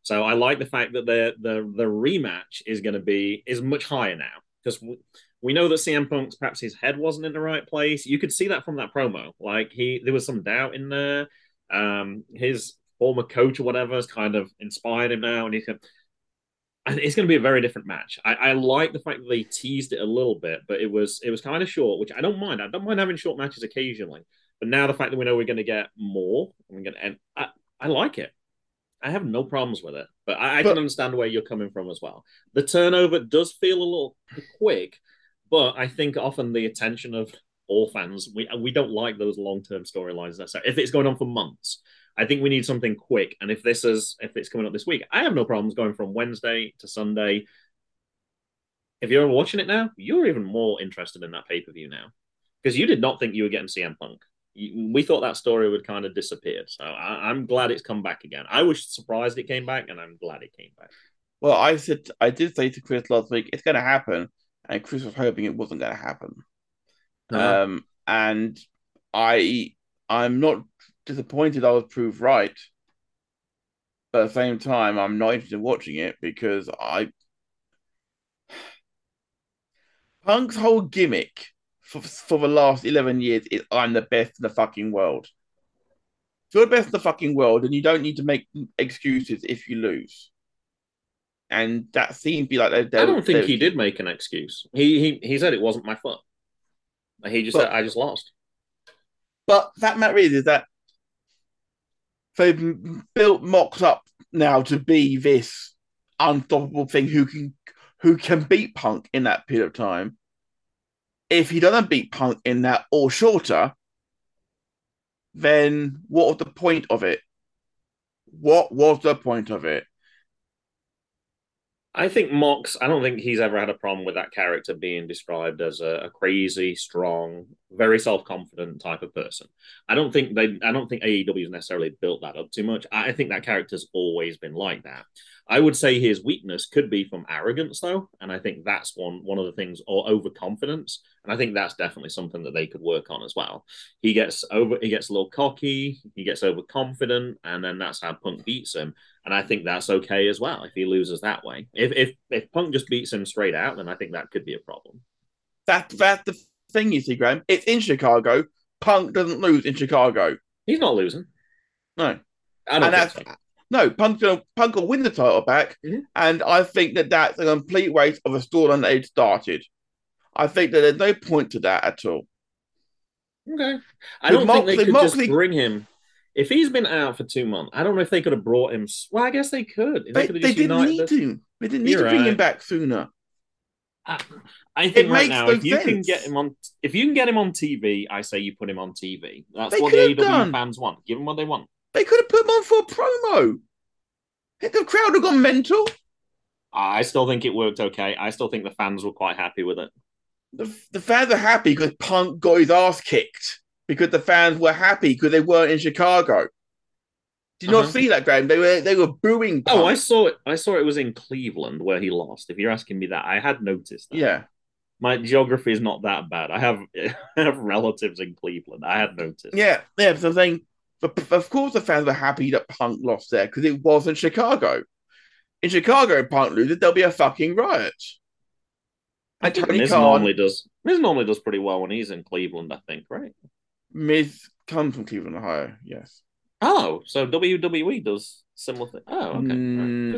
So I like the fact that the the the rematch is going to be is much higher now because we, we know that CM Punk's perhaps his head wasn't in the right place. You could see that from that promo. Like he there was some doubt in there. Um, his former coach or whatever has kind of inspired him now, and he's it's going to be a very different match. I, I, like the fact that they teased it a little bit, but it was it was kind of short, which I don't mind. I don't mind having short matches occasionally, but now the fact that we know we're going to get more, we're going to, and I, I like it. I have no problems with it, but I, I but, can understand where you're coming from as well. The turnover does feel a little quick, but I think often the attention of all fans, we we don't like those long term storylines. If it's going on for months, I think we need something quick. And if this is if it's coming up this week, I have no problems going from Wednesday to Sunday. If you're watching it now, you're even more interested in that pay per view now because you did not think you were getting CM Punk we thought that story would kind of disappear. So I, am glad it's come back again. I was surprised it came back, and I'm glad it came back. Well, I said I did say to Chris last week it's going to happen, and Chris was hoping it wasn't going to happen. Uh-huh. Um, and I I'm not disappointed I was proved right. But at the same time, I'm not interested in watching it because I Punk's whole gimmick for, for the last 11 years is I'm the best in the fucking world. If you're the best in the fucking world, and you don't need to make excuses if you lose. And that seems to be like they're, they're, I don't think he did make an excuse. He he he said it wasn't my fault. He just but, said I just lost. But that matter is, is that they've built Mox up now to be this unstoppable thing who can who can beat Punk in that period of time if he doesn't beat Punk in that or shorter, then what was the point of it? What was the point of it? I think Mox, I don't think he's ever had a problem with that character being described as a, a crazy, strong, very self-confident type of person. I don't think they I don't think AEW has necessarily built that up too much. I think that character's always been like that. I would say his weakness could be from arrogance though, and I think that's one one of the things or overconfidence. And I think that's definitely something that they could work on as well. He gets over he gets a little cocky, he gets overconfident, and then that's how Punk beats him. And I think that's okay as well if he loses that way. If if if Punk just beats him straight out, then I think that could be a problem. That that's the thing, you see, Graham. It's in Chicago. Punk doesn't lose in Chicago. He's not losing. No. and that's so. No Punk. Punk will win the title back, mm-hmm. and I think that that's a complete waste of a storyline that it started. I think that there's no point to that at all. Okay, I don't Moxley, think they could Moxley, just bring him if he's been out for two months, I don't know if they could have brought him. Well, I guess they could. They, they, they didn't need to. They didn't need to bring right. him back sooner. I, I think it right now, if you sense. can get him on, if you can get him on TV, I say you put him on TV. That's they what the AEW fans want. Give them what they want. They could have put him on for a promo. The crowd have gone mental. I still think it worked okay. I still think the fans were quite happy with it. The, the fans are happy because Punk got his ass kicked because the fans were happy because they weren't in Chicago. Did you uh-huh. not see that, Graham? They were they were booing. Punk. Oh, I saw it. I saw it was in Cleveland where he lost. If you're asking me that, I had noticed. That. Yeah, my geography is not that bad. I have I have relatives in Cleveland. I had noticed. Yeah, yeah. So I'm saying, of course, the fans were happy that Punk lost there because it wasn't Chicago. In Chicago, Punk loses, there'll be a fucking riot. And Tony Miz Khan normally does. Miz normally does pretty well when he's in Cleveland. I think, right? Miz comes from Cleveland, Ohio. Yes. Oh, so WWE does similar thing. Oh, okay. Mm,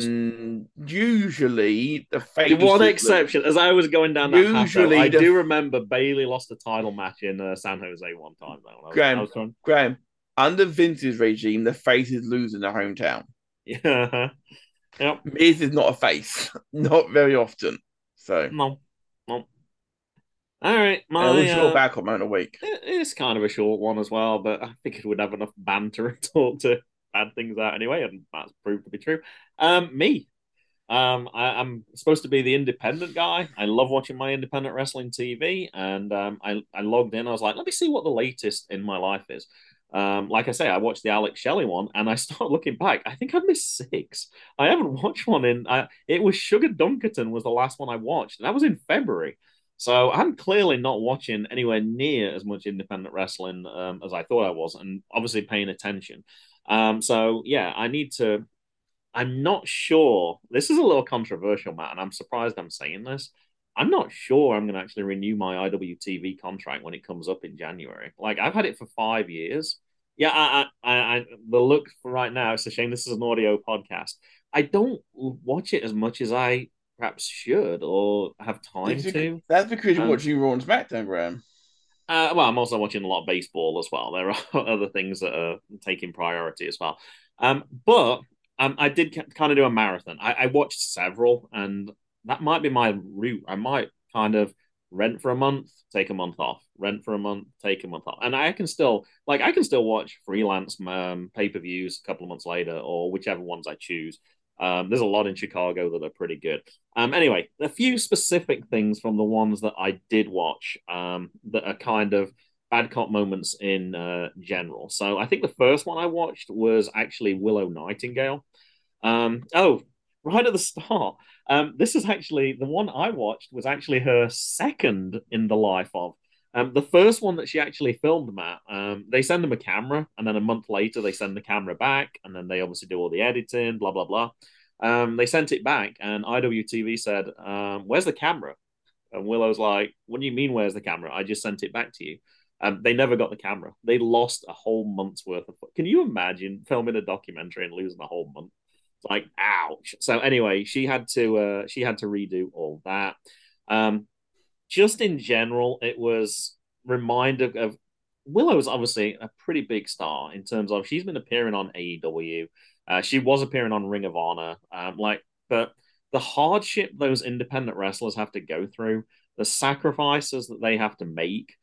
Just... Usually, the face. One exception, as I was going down that usually path, I the... do remember Bayley lost a title match in uh, San Jose one time. Though. Graham, was, Graham, under Vince's regime, the face is losing their hometown. Yeah. Yep. Miz is not a face, not very often. So No. No. All right. My, short uh, back moment a week. it's kind of a short one as well, but I think it would have enough banter and talk to add things out anyway, and that's proved to be true. Um, me. Um, I, I'm supposed to be the independent guy. I love watching my independent wrestling TV, and um, I I logged in. I was like, let me see what the latest in my life is. Um, like I say, I watched the Alex Shelley one, and I started looking back. I think I missed six. I haven't watched one in. I, it was Sugar Dunkerton was the last one I watched, and that was in February. So I'm clearly not watching anywhere near as much independent wrestling um, as I thought I was, and obviously paying attention. Um, so yeah, I need to. I'm not sure. This is a little controversial, Matt, and I'm surprised I'm saying this. I'm not sure I'm going to actually renew my IWTV contract when it comes up in January. Like I've had it for five years. Yeah, I, I, I, the look for right now. It's a shame this is an audio podcast. I don't watch it as much as I perhaps should or have time bec- to. That's because you're Um, watching Raw and SmackDown, Graham. Uh, well, I'm also watching a lot of baseball as well. There are other things that are taking priority as well. Um, but um, I did kind of do a marathon. I, I watched several, and that might be my route. I might kind of rent for a month, take a month off, rent for a month, take a month off, and I can still like I can still watch freelance um, pay per views a couple of months later, or whichever ones I choose. Um, there's a lot in Chicago that are pretty good. Um, anyway, a few specific things from the ones that I did watch um, that are kind of bad cop moments in uh, general. So I think the first one I watched was actually Willow Nightingale. Um, oh, right at the start, um, this is actually the one I watched was actually her second in the life of. Um, the first one that she actually filmed, Matt, um, they send them a camera, and then a month later they send the camera back, and then they obviously do all the editing, blah blah blah. Um, they sent it back, and IWTV said, um, "Where's the camera?" And Willow's like, "What do you mean? Where's the camera? I just sent it back to you." Um, they never got the camera. They lost a whole month's worth of. Can you imagine filming a documentary and losing a whole month? Like, ouch. So anyway, she had to uh, she had to redo all that. Um, just in general, it was reminded of Willow's obviously a pretty big star in terms of she's been appearing on AEW. Uh, she was appearing on Ring of Honor. Um, like, but the hardship those independent wrestlers have to go through, the sacrifices that they have to make,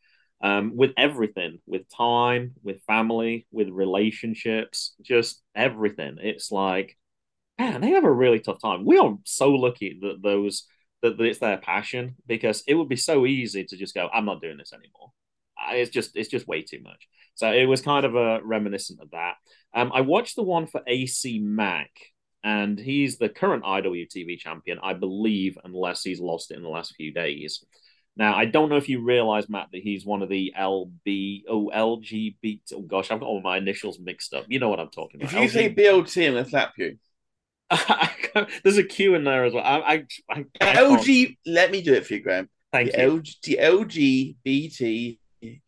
um, with everything, with time, with family, with relationships, just everything. It's like, man, they have a really tough time. We are so lucky that those that, that it's their passion because it would be so easy to just go, I'm not doing this anymore. It's just it's just way too much. So it was kind of a reminiscent of that. Um, I watched the one for AC Mack, and he's the current IWTV champion, I believe, unless he's lost it in the last few days. Now, I don't know if you realize, Matt, that he's one of the LB, oh, LGBT. Oh, gosh, I've got all my initials mixed up. You know what I'm talking about. If you say BLT, I'm gonna slap you. There's a Q in there as well. I, I, I, LG, let me do it for you, Graham. Thank the, you. LG, the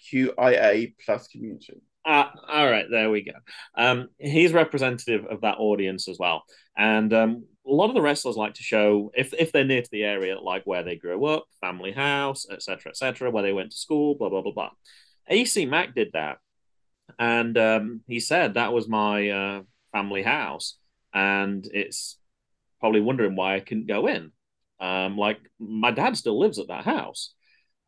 LGBTQIA plus community. Ah, all right, there we go. Um, he's representative of that audience as well, and um, a lot of the wrestlers like to show if if they're near to the area, like where they grew up, family house, etc., etc., where they went to school, blah blah blah blah. AC Mack did that, and um, he said that was my uh, family house, and it's probably wondering why I couldn't go in. Um, like my dad still lives at that house.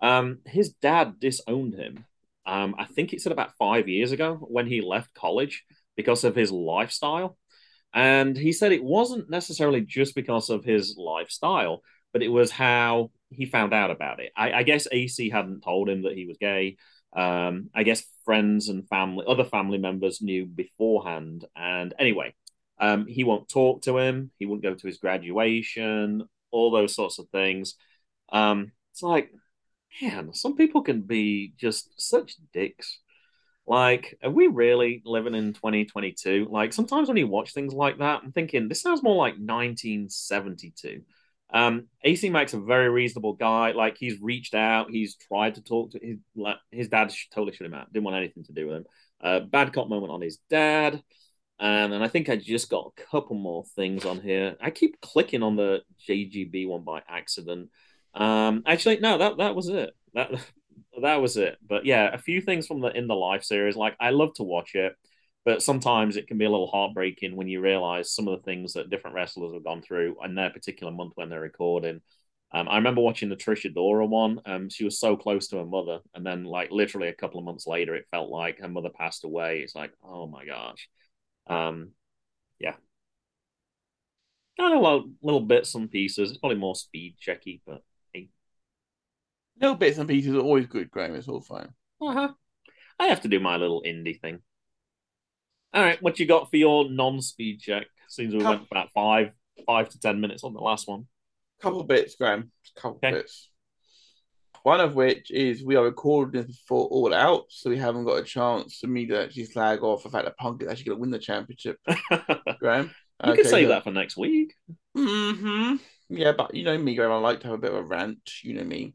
Um, his dad disowned him um, I think it said about five years ago when he left college because of his lifestyle. And he said it wasn't necessarily just because of his lifestyle, but it was how he found out about it. I, I guess AC hadn't told him that he was gay. Um, I guess friends and family, other family members knew beforehand. And anyway, um, he won't talk to him. He won't go to his graduation, all those sorts of things. Um, it's like, man, some people can be just such dicks. Like, are we really living in 2022? Like, sometimes when you watch things like that, I'm thinking this sounds more like 1972. Um, AC Mack's a very reasonable guy. Like, he's reached out, he's tried to talk to his like, his dad. Totally shut him out. Didn't want anything to do with him. Uh, bad cop moment on his dad. Um, and I think I just got a couple more things on here. I keep clicking on the JGB one by accident. Um, actually, no, that that was it. That that was it. But yeah, a few things from the in the life series. Like I love to watch it, but sometimes it can be a little heartbreaking when you realize some of the things that different wrestlers have gone through in their particular month when they're recording. Um, I remember watching the Trish Adora one. Um, she was so close to her mother, and then like literally a couple of months later, it felt like her mother passed away. It's like, oh my gosh. Um, yeah. Kind of little, little bits and pieces. It's probably more speed checky, but hey. Little bits and pieces are always good, Graham. It's all fine. Uh-huh. I have to do my little indie thing. All right, what you got for your non-speed check? Seems we Come- went about five, five to ten minutes on the last one. Couple bits, Graham. Couple Okay. bits. One of which is we are recording this before All Out, so we haven't got a chance for me to actually flag off the fact that Punk is actually going to win the championship, you Graham. can save that for next week. Mm-hmm. Yeah, but you know me, Graham. I like to have a bit of a rant. You know me.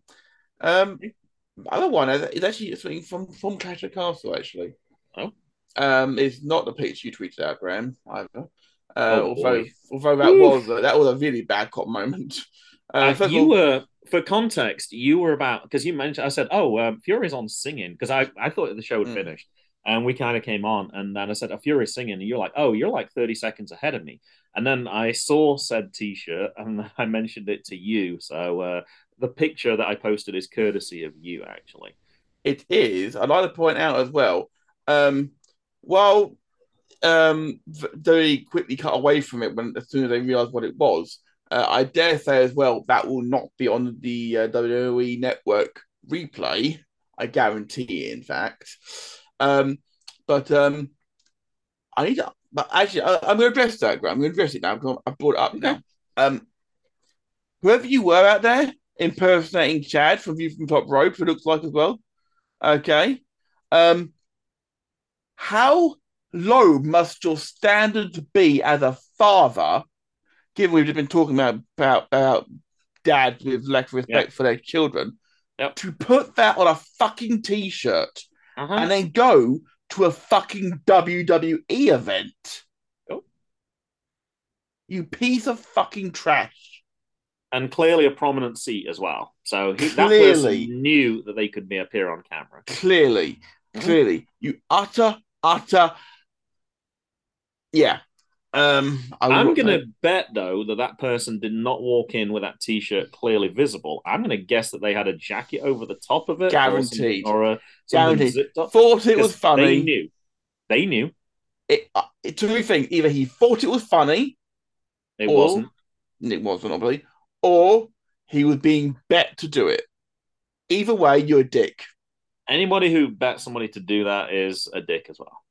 Um, the other one is actually something from from Clash of Castle. Actually, Oh. um, it's not the picture you tweeted out, Graham. Either. Uh, Oh, although boy. although that was a, that was a really bad cop moment. Uh, Uh, you all- were, for context, you were about because you mentioned. I said, "Oh, um, Fury's on singing," because I I thought the show had Mm. finished, and we kind of came on, and then I said, "Oh, Fury's singing," and you're like, "Oh, you're like thirty seconds ahead of me," and then I saw said T-shirt, and I mentioned it to you. So uh, the picture that I posted is courtesy of you, actually. It is. I'd like to point out as well. Um, while um, very quickly cut away from it when as soon as they realised what it was, uh, I dare say as well that will not be on the uh, WWE Network replay. I guarantee it. In fact, um, but um, I need to. But actually, I, I'm going to address that. Graham. I'm going to address it now because I brought it up Okay. now. Um, whoever you were out there impersonating Chad from View from Top Rope, it looks like as well. Okay. Um, how low must your standards be as a father, given we've just been talking about about, about dads with lack of respect for their children, Yep. to put that on a fucking t-shirt Uh-huh. and then go to a fucking WWE event? Oh. You piece of fucking trash. and clearly a prominent seat as well. So he, that person knew that they could be appear on camera. Clearly, Mhm. clearly, you utter, utter. Yeah. Um, I I'm gonna bet though that that person did not walk in with that T-shirt clearly visible. I'm gonna guess that they had a jacket over the top of it, Guaranteed. something- or, a Guaranteed. thought it was funny. They knew. They knew It, uh, it, two things: either he thought it was funny, it Or- wasn't. it wasn't, obviously, or he was being bet to do it. Either way, you're a dick. Anybody who bet somebody to do that is a dick as well.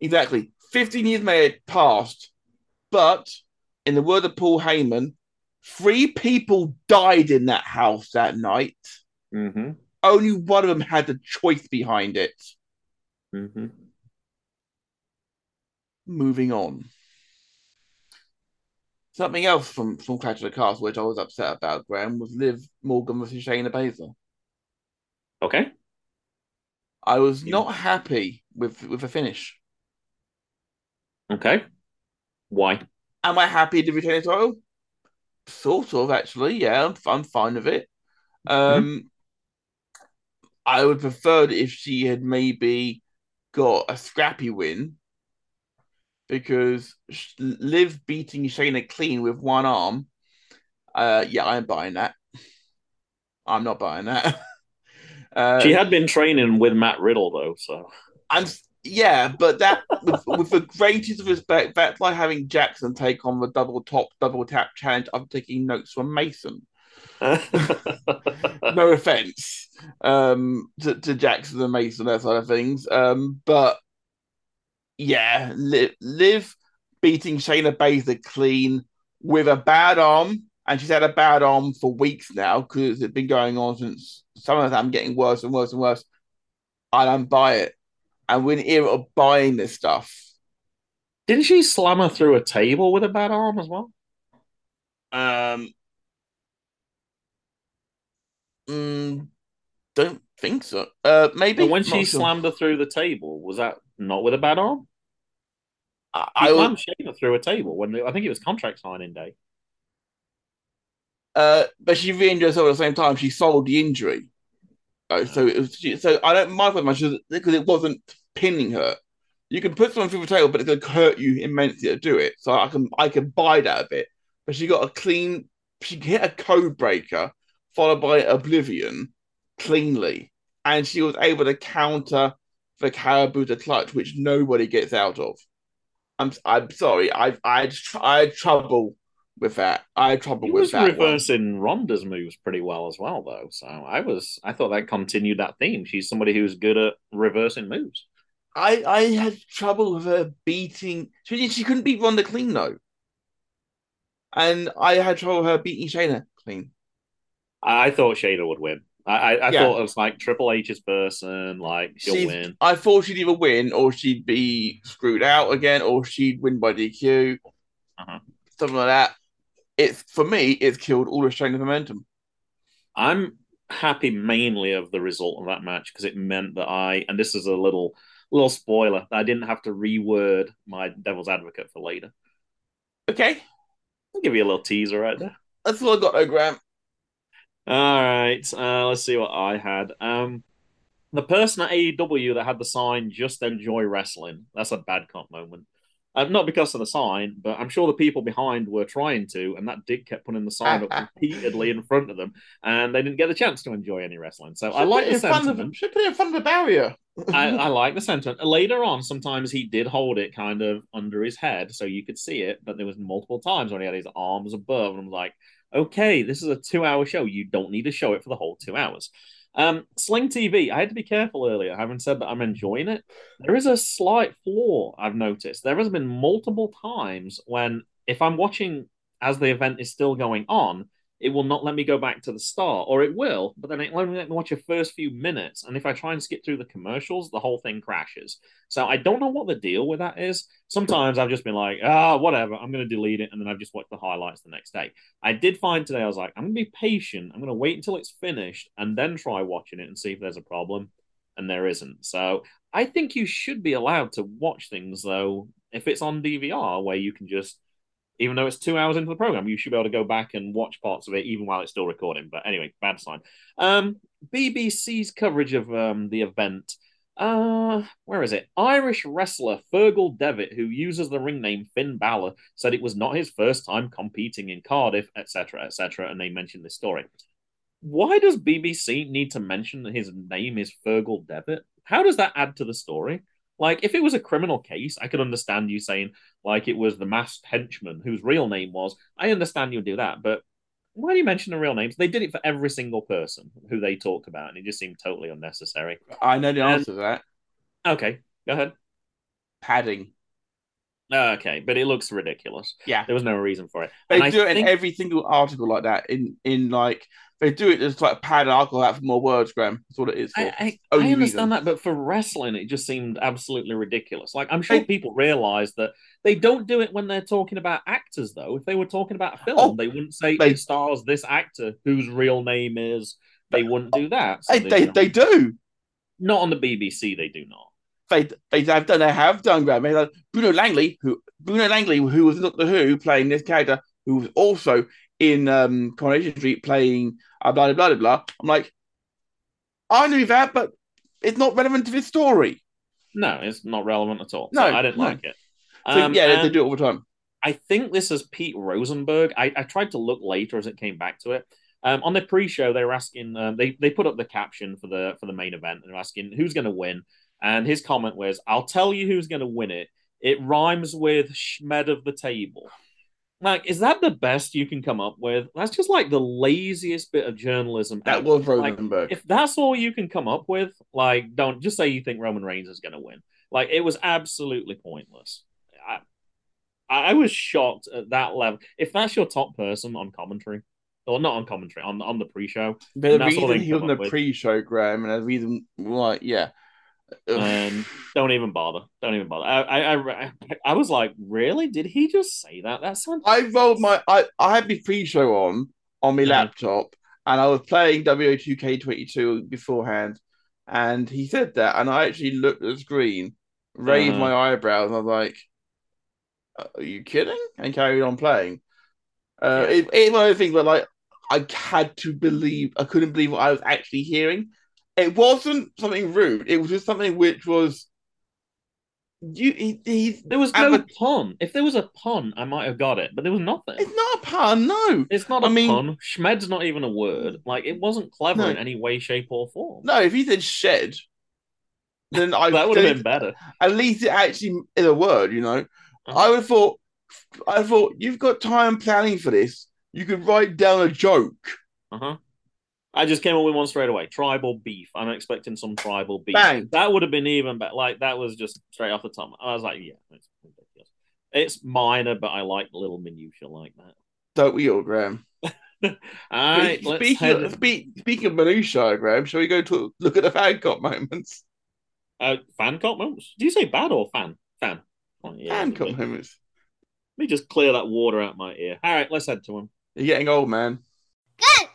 Exactly. 15 years may have passed, but in the word of Paul Heyman, three people died in that house that night. Mm-hmm. Only one of them had the choice behind it. Mm-hmm. Moving on. Something else from, from Clash of the Castle, which I was upset about, Graham, was Liv Morgan versus Shayna Baszler. Okay. I was Yeah. not happy with with the finish. Okay. Why? Am I happy to retain the title? Sort of, actually. Yeah, I'm, I'm fine with it. Um, I would prefer if she had maybe got a scrappy win because Liv beating Shayna clean with one arm. Uh, yeah, I'm buying that. I'm not buying that. Uh, She had been training with Matt Riddle though, so I'm yeah, but that with, with the greatest respect, that's like having Jackson take on the double top, double tap challenge. I'm taking notes from Mason. No offense um, to, to Jackson and Mason, that sort of things. Um, but yeah, Liv, Liv beating Shayna Baszler clean with a bad arm, and she's had a bad arm for weeks now because it's been going on since some of them getting worse and worse and worse. I don't buy it. And we're in the era of buying this stuff. Didn't she slam her through a table with a bad arm as well? Um, mm, don't think so. Uh, maybe But when she sure. slammed her through the table, was that not with a bad arm? I, I would, slammed Shayna through a table when I think it was contract signing day. uh, but she re-injured herself at the same time. She sold the injury. Uh, so it was, so I don't mind that much because it wasn't pinning her. You can put someone through the table, but it's going to hurt you immensely to do it. So I can I can buy that a bit. But she got a clean. She hit a code breaker followed by Oblivion cleanly, and she was able to counter the Kirifuda clutch, which nobody gets out of. I'm I'm sorry. I I I had trouble with that. I had trouble He with was that. one. reversing Ronda's moves pretty well as well, though. So I was, I thought that continued that theme. She's somebody who's good at reversing moves. I I had trouble with her beating. She she couldn't beat Ronda clean though, and I had trouble with her beating Shayna clean. I, I thought Shayna would win. I, I, I Yeah. thought it was like Triple H's person, like she'll She's- win. I thought she'd either win or she'd be screwed out again, or she'd win by DQ, Uh-huh. something like that. It's for me, it's killed all of momentum. I'm happy mainly of the result of that match because it meant that I, and this is a little little spoiler, I didn't have to reword my devil's advocate for later. Okay, I'll give you a little teaser right there. that's all I got, though, Graham. All right, uh, let's see what I had. Um, the person at AEW that had the sign "Just Enjoy Wrestling." That's a bad cop moment. Uh, not because of the sign, but I'm sure the people behind were trying to, and that dick kept putting the sign up repeatedly in front of them, and they didn't get the chance to enjoy any wrestling. So I like the it in front sentiment. Of, should put it in front of the barrier. I, I like the sentiment. Later on, sometimes he did hold it kind of under his head so you could see it, but there was multiple times when he had his arms above, and I'm like, okay, this is a two-hour show. You don't need to show it for the whole two hours. Um, Sling TV, I had to be careful earlier, having said that I'm enjoying it. There is a slight flaw I've noticed. There has been multiple times when, if I'm watching as the event is still going on, it will not let me go back to the start, or it will, but then it only let me watch the first few minutes. And if I try and skip through the commercials, the whole thing crashes. So I don't know what the deal with that is. Sometimes I've just been like, ah, whatever, I'm going to delete it, and then I've just watched the highlights the next day. I did find today, I was like, I'm going to be patient. I'm going to wait until it's finished and then try watching it and see if there's a problem. And there isn't. So I think you should be allowed to watch things, though, if it's on DVR, where you can just even though it's two hours into the program, you should be able to go back and watch parts of it even while it's still recording. But anyway, bad sign. Um, BBC's coverage of um, the event. Uh, where is it? Irish wrestler Fergal Devitt, who uses the ring name Finn Balor, said it was not his first time competing in Cardiff, etc., etc., and they mentioned this story. Why does BBC need to mention that his name is Fergal Devitt? How does that add to the story? Like, if it was a criminal case, I could understand you saying, like, it was the masked henchman whose real name was. I understand you'd do that, but why do you mention the real names? They did it for every single person who they talked about, and it just seemed totally unnecessary. I know the And- answer to that. Okay, go ahead. Padding. Oh, okay, but it looks ridiculous. Yeah. There was no reason for it. They And I do it think- in every single article like that. In in like they do it just like pad alcohol out for more words, Graham. That's what it is for. I, I, I understand reason. that, but for wrestling, it just seemed absolutely ridiculous. Like, I'm sure They- people realize that they don't do it when they're talking about actors, though. If they were talking about a film, Oh, they wouldn't say they- it stars this actor whose real name is. They wouldn't do that. So They, they, they do. Not on the BBC, they do not. They they have done. They have done. Graham. They Bruno Langley, who Bruno Langley, who was in Doctor Who, playing this character, who was also in um, Coronation Street playing uh, blah blah blah blah. I'm like, I knew that, but it's not relevant to this story. No, it's not relevant at all. No, So I didn't no. like it. So Um, yeah, they, they do it all the time. I think this is Pete Rosenberg. I, I tried to look later as it came back to it. Um, on the pre-show, they were asking. Um, they they put up the caption for the for the main event, and they're asking who's going to win. And his comment was, "I'll tell you who's going to win it. It rhymes with Schmed of the table." Like, is that the best you can come up with? That's just like the laziest bit of journalism. That ever. was Like, if that's all you can come up with, like, don't just say you think Roman Reigns is going to win. Like, it was absolutely pointless. I, I was shocked at that level. If that's your top person on commentary, or not on commentary, on on the pre-show, But the reason he was up the with. pre-show, Graham, and the reason, like, yeah. Ugh. um, don't even bother. Don't even bother. I, I, I, I was like, really? Did he just say that? That sounds. I rolled my I, I had my pre-show on on my Mhm. laptop and I was playing WO2K22 beforehand and he said that and I actually looked at the screen, raised Uh-huh. my eyebrows and I was like, Are you kidding? And carried on playing. Uh Yeah. it, it's one of those things where like I had to believe I couldn't believe what I was actually hearing. It wasn't something rude. It was just something which was you. He, he's There was no Adver- pun. If there was a pun, I might have got it, but there was nothing. it's not a pun. No, It's not a I mean- pun. Schmed's not even a word. Like it wasn't clever No. in any way, shape, or form. no. If he said shed, then I that would have been better. at least it actually is a word. You know, Uh-huh. I would have thought. I thought you've got time planning for this. You could write down a joke. Uh huh. I just came up with one straight away. Tribal beef. I'm expecting some tribal beef. Bang. That would have been even better. Like that was just straight off the top. I was like, yeah, it's ridiculous. It's minor, but I like little minutia like that. Don't we all, Graham? All right, let's speaking, head. of, speak, speaking of minutia, Graham, shall we go to look at the fan cop moments? Uh, fan cop moments. Do you say bad or fan? Fan. Oh, yeah, fan let cop me- moments. Let me just clear that water out my ear. All right, let's head to him. You're getting old, man. Good.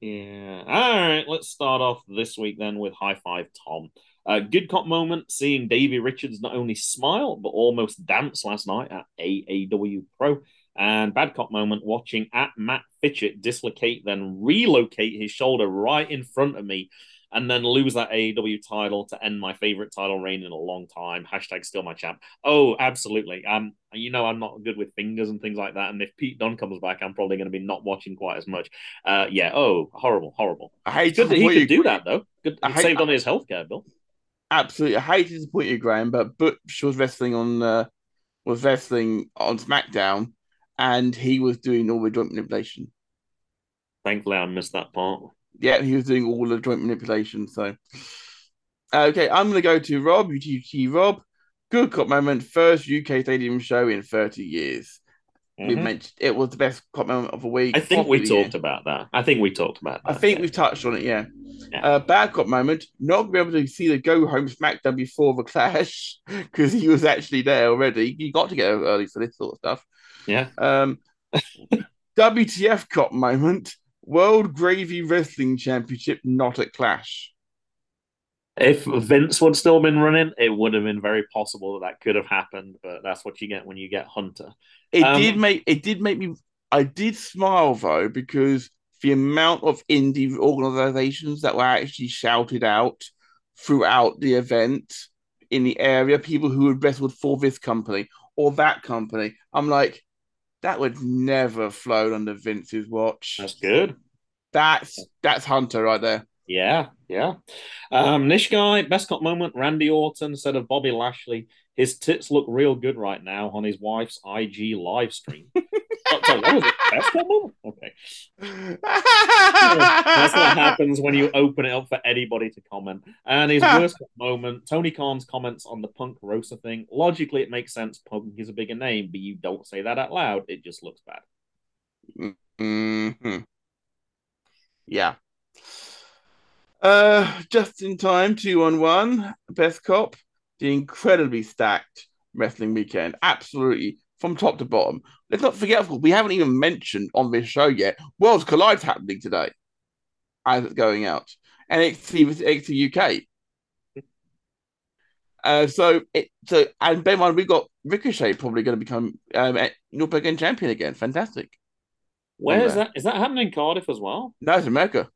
Yeah. All right, let's start off this week then with High Five Tom. Uh, good cop moment seeing Davey Richards not only smile but almost dance last night at AAW Pro. And bad cop moment watching at Matt Fitchett dislocate, then relocate his shoulder right in front of me, and then lose that AAW title to end my favorite title reign in a long time. Hashtag still my champ. Oh, absolutely. Um, you know I'm not good with fingers and things like that. And if Pete Dunne comes back, I'm probably going to be not watching quite as much. Uh, yeah. Oh, horrible, horrible. I hate to Good that he could you, do that though. Good, I hate- saved on his healthcare bill. Absolutely, I hate to disappoint you, Graham, but Butch was wrestling on uh, was wrestling on SmackDown, and he was doing all the joint manipulation. Thankfully, I missed that part. Yeah, he was doing all the joint manipulation. So, okay, I'm going to go to Rob, UTT Rob. Good cop moment, first UK stadium show in 30 years. We Mhm. mentioned it was the best cop moment of the week. I think we talked about that. I think we talked about that. I think yeah. we've touched on it, yeah. Yeah. Uh, bad cop moment, not be able to see the go home SmackDown before the clash because he was actually there already. You got to get early for this sort of stuff. Yeah. Um, WTF cop moment, World Gravy Wrestling Championship not at Clash. If Vince would still been running, it would have been very possible that that could have happened. But that's what you get when you get Hunter. It Um, did make it did make me. I did smile though because the amount of indie organizations that were actually shouted out throughout the event in the area, people who had wrestled for this company or that company. I'm like, that would never have flown under Vince's watch. That's good. That's that's Hunter right there. Yeah, yeah. Um, Nish guy, best cop moment, Randy Orton instead of Bobby Lashley. His tits look real good right now on his wife's IG live stream. what was it? Best cop? Okay. That's what happens when you open it up for anybody to comment. And his worst moment, Tony Khan's comments on the Punk Rosa thing. Logically, it makes sense. Punk is a bigger name, but you don't say that out loud. It just looks bad. hmm Yeah. Uh, just in time, two on one. Best cop, the incredibly stacked wrestling weekend. Absolutely, from top to bottom. Let's not forget, of course, we haven't even mentioned on this show yet. Worlds Collide's happening today as it's going out. NXT NXT UK. Uh, so it so and bear in mind we've got Ricochet probably going to become um North American champion again. Fantastic. Where is that? Is that happening in Cardiff as well? No, it's America.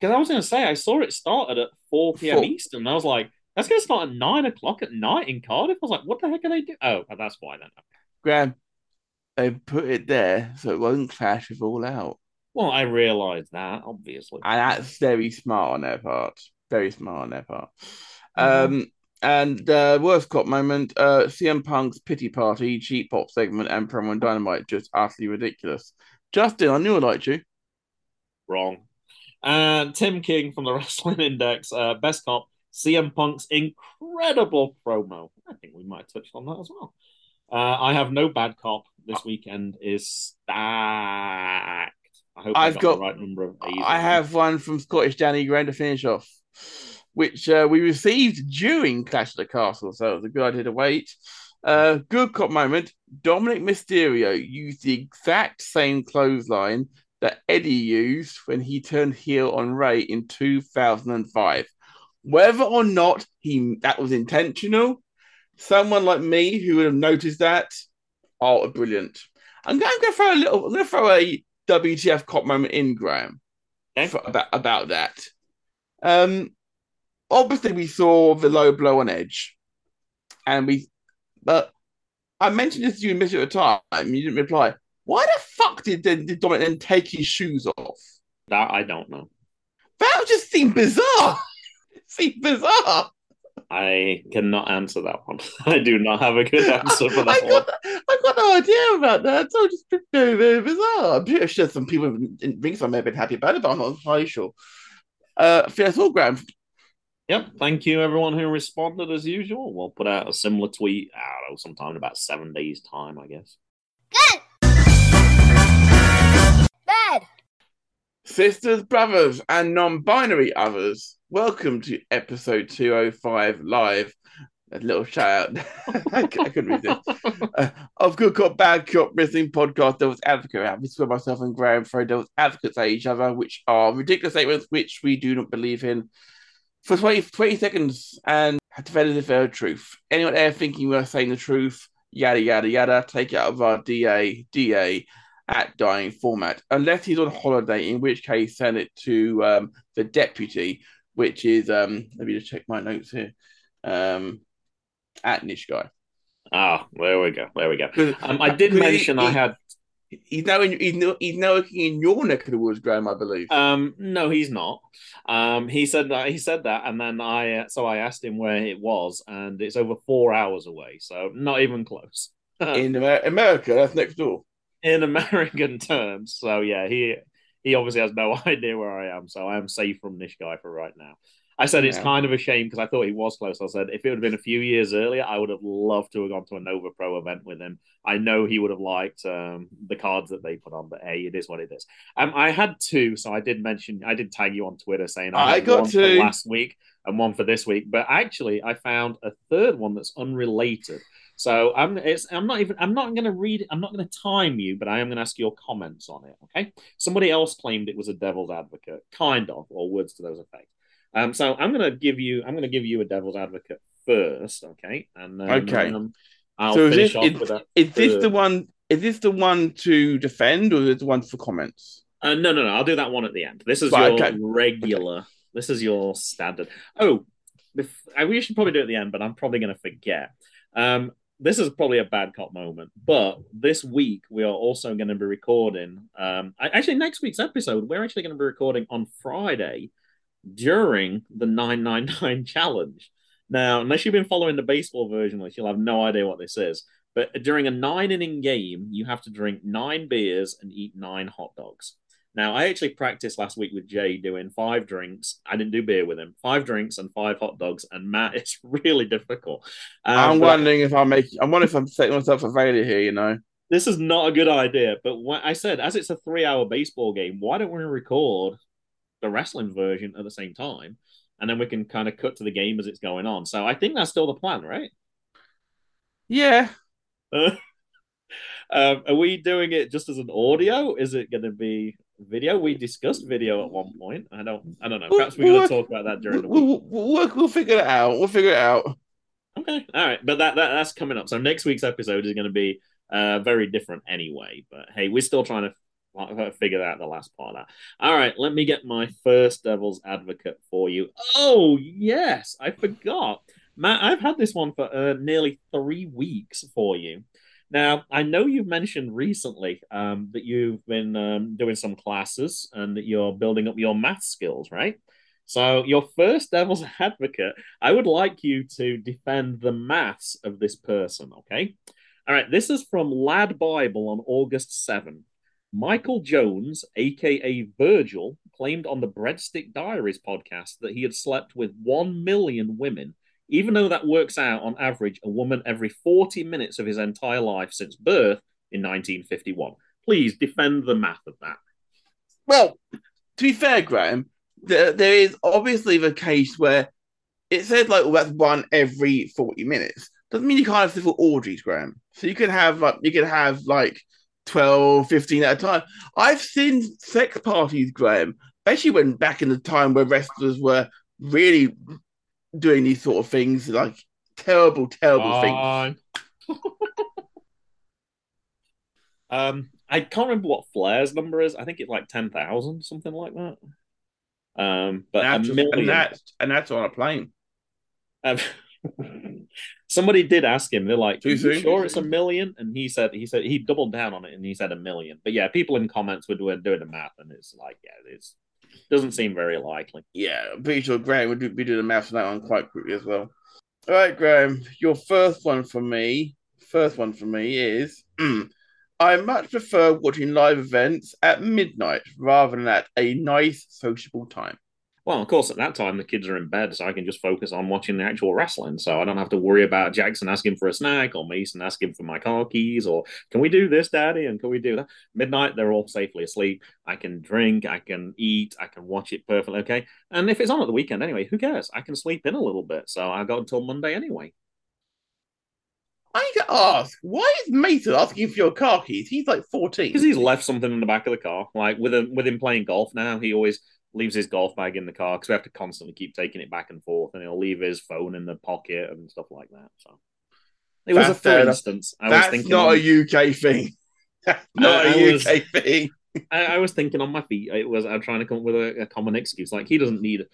Because I was going to say, I saw it started at 4 p.m. Four. Eastern. And I was like, that's going to start at 9 o'clock at night in Cardiff. I was like, what the heck are they doing? Oh, that's why then. Graham, they put it there so it won't clash with All Out. Well, I realised that, obviously. And that's very smart on their part. Very smart on their part. Mhm. Um, and uh, worst cop moment, uh, CM Punk's pity party, cheap pop segment, and promo on Dynamite just utterly ridiculous. Justin, I knew I liked you. Wrong. And Tim King from the Wrestling Index, uh, best cop, CM Punk's incredible promo. I think we might touch on that as well. Uh, I have no bad cop. This weekend is stacked. I hope I've got, got- the right number of A's. I have one from Scottish Danny Graham to finish off, which uh, we received during Clash of the Castle, so it was a good idea to wait. Uh, good cop moment. Dominic Mysterio used the exact same clothesline that Eddie used when he turned heel on Ray in 2005. Whether or not he that was intentional, someone like me who would have noticed that, oh, brilliant. I'm going to throw a little. I'm going to throw a WTF cop moment in, Graham. Okay. for, about about that. Um, obviously we saw the low blow on Edge, and we, but I mentioned this to you in Mister at the time. You didn't reply. Why the fuck did, did, did Dominic then take his shoes off? That I don't know. That just seemed bizarre. it seemed bizarre. I cannot answer that one. I do not have a good answer for I that one. got, I got no idea about that. So it's just very, very bizarre. I'm pretty sure some people in Ringside may have been happy about it, but I'm not entirely sure. Uh, I think that's all, Graham. Yep. Thank you, everyone who responded as usual. We'll put out a similar tweet. I don't know, sometime in about seven days' time, I guess. Good. Bad. Sisters, brothers, and non binary others, welcome to episode 205 live. A little shout out. I couldn't read this. Uh, of Good Cop, Bad Cop Wrestling Podcast, Devil's Advocate. Happy to myself and Graham throw Devil's Advocates at each other, which are ridiculous statements which we do not believe in. For 20, 20 seconds and defend the fair truth. Anyone there thinking we're saying the truth, yada, yada, yada, take it out of our DA, DA at dying format, unless he's on holiday, in which case send it to um, the deputy, which is um, let me just check my notes here. Um, at Niche Guy. Ah, there we go. There we go. Um, I did mention I had. He's now in, he's now, he's now working in your neck of the woods, Graham, I believe. Um, no, he's not. Um, he said that he said that, and then I uh, so I asked him where it was, and it's over four hours away, so not even close. in Amer- America, that's next door. in American terms. So yeah, he he obviously has no idea where I am, so I am safe from this guy for right now. I said it's kind of a shame because I thought he was close. I said if it would have been a few years earlier, I would have loved to have gone to a Nova Pro event with him. I know he would have liked um, the cards that they put on, but hey, it is what it is. Um, I had two, so I did mention I did tag you on Twitter saying I had got one two. for last week and one for this week, but actually I found a third one that's unrelated. So I'm it's I'm not even I'm not going to read I'm not going to time you, but I am going to ask your comments on it. Okay. Somebody else claimed it was a devil's advocate, kind of, or words to those effects. Um, so I'm going to give you I'm going to give you a devil's advocate first, okay? And then, Okay. um, I'll so is finish this, off is, is this the one? Is this the one to defend, or is it the one for comments? Uh, no, no, no. I'll do that one at the end. This is Right, your okay. regular. This is your standard. Oh, bef- I we should probably do it at the end, but I'm probably going to forget. Um, this is probably a bad cop moment, but this week we are also going to be recording. Um, actually, next week's episode we're actually going to be recording on Friday during the 999 challenge. Now, unless you've been following the baseball version, which you'll have no idea what this is. But during a nine inning game, you have to drink nine beers and eat nine hot dogs. Now, I actually practiced last week with Jay doing five drinks. I didn't do beer with him. Five drinks and five hot dogs. And Matt, it's really difficult. Um, I'm wondering if I'm making. I'm wondering if I'm setting myself a failure here. You know. this is not a good idea. But when I said, as it's a three-hour baseball game, why don't we record the wrestling version at the same time, and then we can kind of cut to the game as it's going on. So I think that's still the plan, right? Yeah. um, are we doing it just as an audio? Is it going to be video? We discussed video at one point. I don't. I don't know. Perhaps we're going to talk about that during the We'll, week. we'll, we'll, figure it out. We'll figure it out. Okay, all right, but that, that that's coming up. So next week's episode is going to be uh very different anyway. But hey, we're still trying to figure out the last part of that. All right, let me get my first devil's advocate for you. Oh yes, I forgot, Matt. I've had this one for uh, nearly three weeks for you. Now, I know you've mentioned recently um, that you've been um, doing some classes and that you're building up your math skills, right? So, your first devil's advocate, I would like you to defend the maths of this person, okay? All right, this is from Lad Bible on August 7. Michael Jones, aka Virgil, claimed on the Breadstick Diaries podcast that he had slept with 1 million women, even though that works out on average a woman every 40 minutes of his entire life since birth in 1951. Please defend the math of that. Well, to be fair, Graham, there, there is obviously the case where it says like well, that's one every 40 minutes. Doesn't mean you can't have little orgies, Graham. So you can have like you can have like 12, 15 at a time. I've seen sex parties, Graham, especially when back in the time where wrestlers were really doing these sort of things, like terrible, terrible things. Um, I can't remember what Flair's number is. I think it's like ten thousand, something like that. Um, but and, a that's, million. and that's and that's on a plane. Um, somebody did ask him. They're like, Too "Are you sure it's a million? And he said, he said he doubled down on it, and he said a million. But yeah, people in comments were doing, doing the math, and it's like, yeah, it's doesn't seem very likely. Yeah, I'm pretty sure Graham would be doing the maths on that one quite quickly as well. All right, Graham, your first one for me, first one for me is I much prefer watching live events at midnight rather than at a nice sociable time. Well, of course, at that time the kids are in bed, so I can just focus on watching the actual wrestling. So I don't have to worry about Jackson asking for a snack or Mason asking for my car keys or can we do this, Daddy? And can we do that? Midnight, they're all safely asleep. I can drink, I can eat, I can watch it perfectly okay. And if it's on at the weekend anyway, who cares? I can sleep in a little bit. So I got until Monday anyway. I need to ask, why is Mason asking for your car keys? He's like 14. Because he's left something in the back of the car. Like with him, with him playing golf now, he always leaves his golf bag in the car because we have to constantly keep taking it back and forth, and he'll leave his phone in the pocket and stuff like that. So it was That's a fair for instance. I That's was thinking not on, a UK thing. That's not I- a I was- UK thing. I, I was thinking on my feet. It was I'm trying to come up with a, a common excuse. Like he doesn't need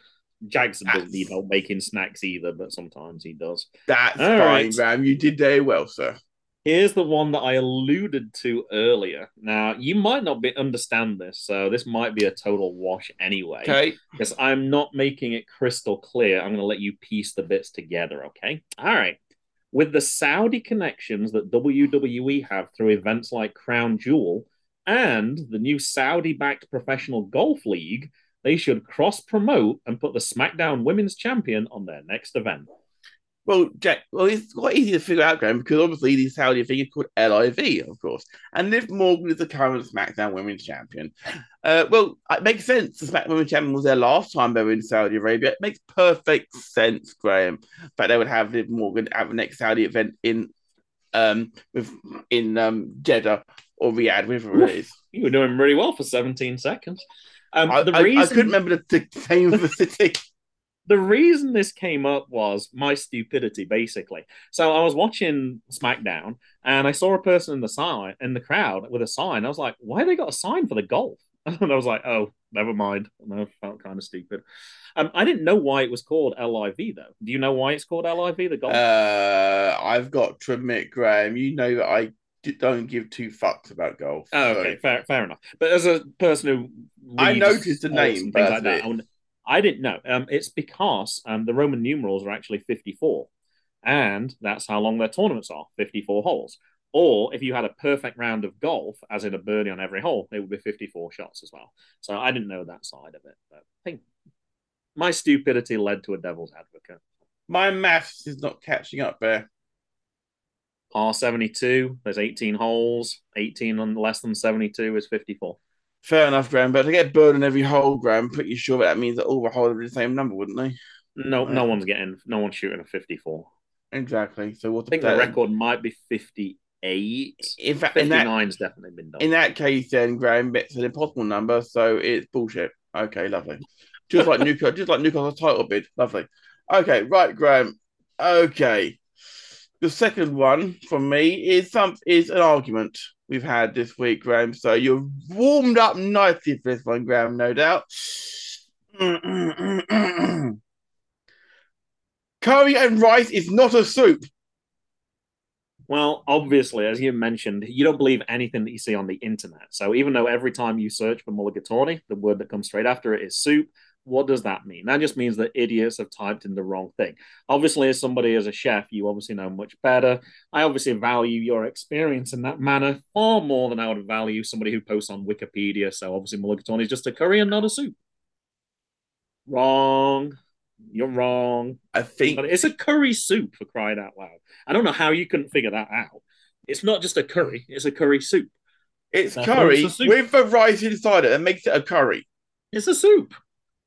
Jackson doesn't need help making snacks either, but sometimes he does. That's All fine, right. Graham. You did very well, sir. Here's the one that I alluded to earlier. Now you might not be understand this, so this might be a total wash anyway. Okay. because I'm not making it crystal clear. I'm going to let you piece the bits together, okay? All right. With the Saudi connections that WWE have through events like Crown Jewel and the new Saudi backed professional golf league, they should cross promote and put the SmackDown Women's Champion on their next event. Well, Jack, well, it's quite easy to figure out, Graham, because obviously the Saudi thing is called LIV, of course. And Liv Morgan is the current SmackDown Women's Champion. Uh, well, it makes sense. The SmackDown Women's Champion was their last time they were in Saudi Arabia. It makes perfect sense, Graham, that they would have Liv Morgan at the next Saudi event in um with in um Jeddah or Riyadh, wherever it is. You were doing really well for 17 seconds. Um, I, the I- reason I couldn't remember the, the name of the city. The reason this came up was my stupidity, basically. So I was watching SmackDown and I saw a person in the sign in the crowd with a sign. I was like, why they got a sign for the golf? And I was like, oh, never mind. And I felt kind of stupid. Um, I didn't know why it was called LIV though. Do you know why it's called LIV, the golf? Uh, I've got to admit, Graham, you know that I don't give two fucks about golf. Oh, so- fair, fair enough. But as a person who I noticed the name, but things like that, I, didn't know. Um, it's because um, the Roman numerals are actually fifty-four, and that's how long their tournaments are: fifty-four holes. Or if you had a perfect round of golf, as in a birdie on every hole, it would be fifty-four shots as well. So I didn't know that side of it. But I think my stupidity led to a devil's advocate. My maths is not catching up there. Par seventy-two. There's eighteen holes. Eighteen on less than seventy-two is fifty-four. Fair enough, Graham. But to get bird on every hole, Graham, pretty sure that, that means that all the holes are the same number, wouldn't they? No, no um, one's getting. No one's shooting a fifty-four. Exactly. So what? I think the record might be 58. In fact, in that 59's definitely been done. in that case, then Graham, it's an impossible number, so it's bullshit. Okay, lovely. Just like Newcastle, just like Newcastle's title bid. Lovely. Okay, right, Graham. Okay. The second one from me is some is an argument we've had this week, Graham. So you're warmed up nicely for this one, Graham, no doubt. Curry and rice is not a soup. well, obviously, as you mentioned, you don't believe anything that you see on the internet. So even though every time you search for mulligatawny, the word that comes straight after it is soup, what does that mean? That just means that idiots have typed in the wrong thing. Obviously, as somebody as a chef, you obviously know much better. I obviously value your experience in that manner far more than I would value somebody who posts on Wikipedia. So obviously, mulligatawny is just a curry and not a soup. Wrong. You're wrong. I think But it's a curry soup for crying out loud. I don't know how you couldn't figure that out. It's not just a curry, it's a curry soup. it's curry soup. with the rice inside it that makes it a curry. It's a soup.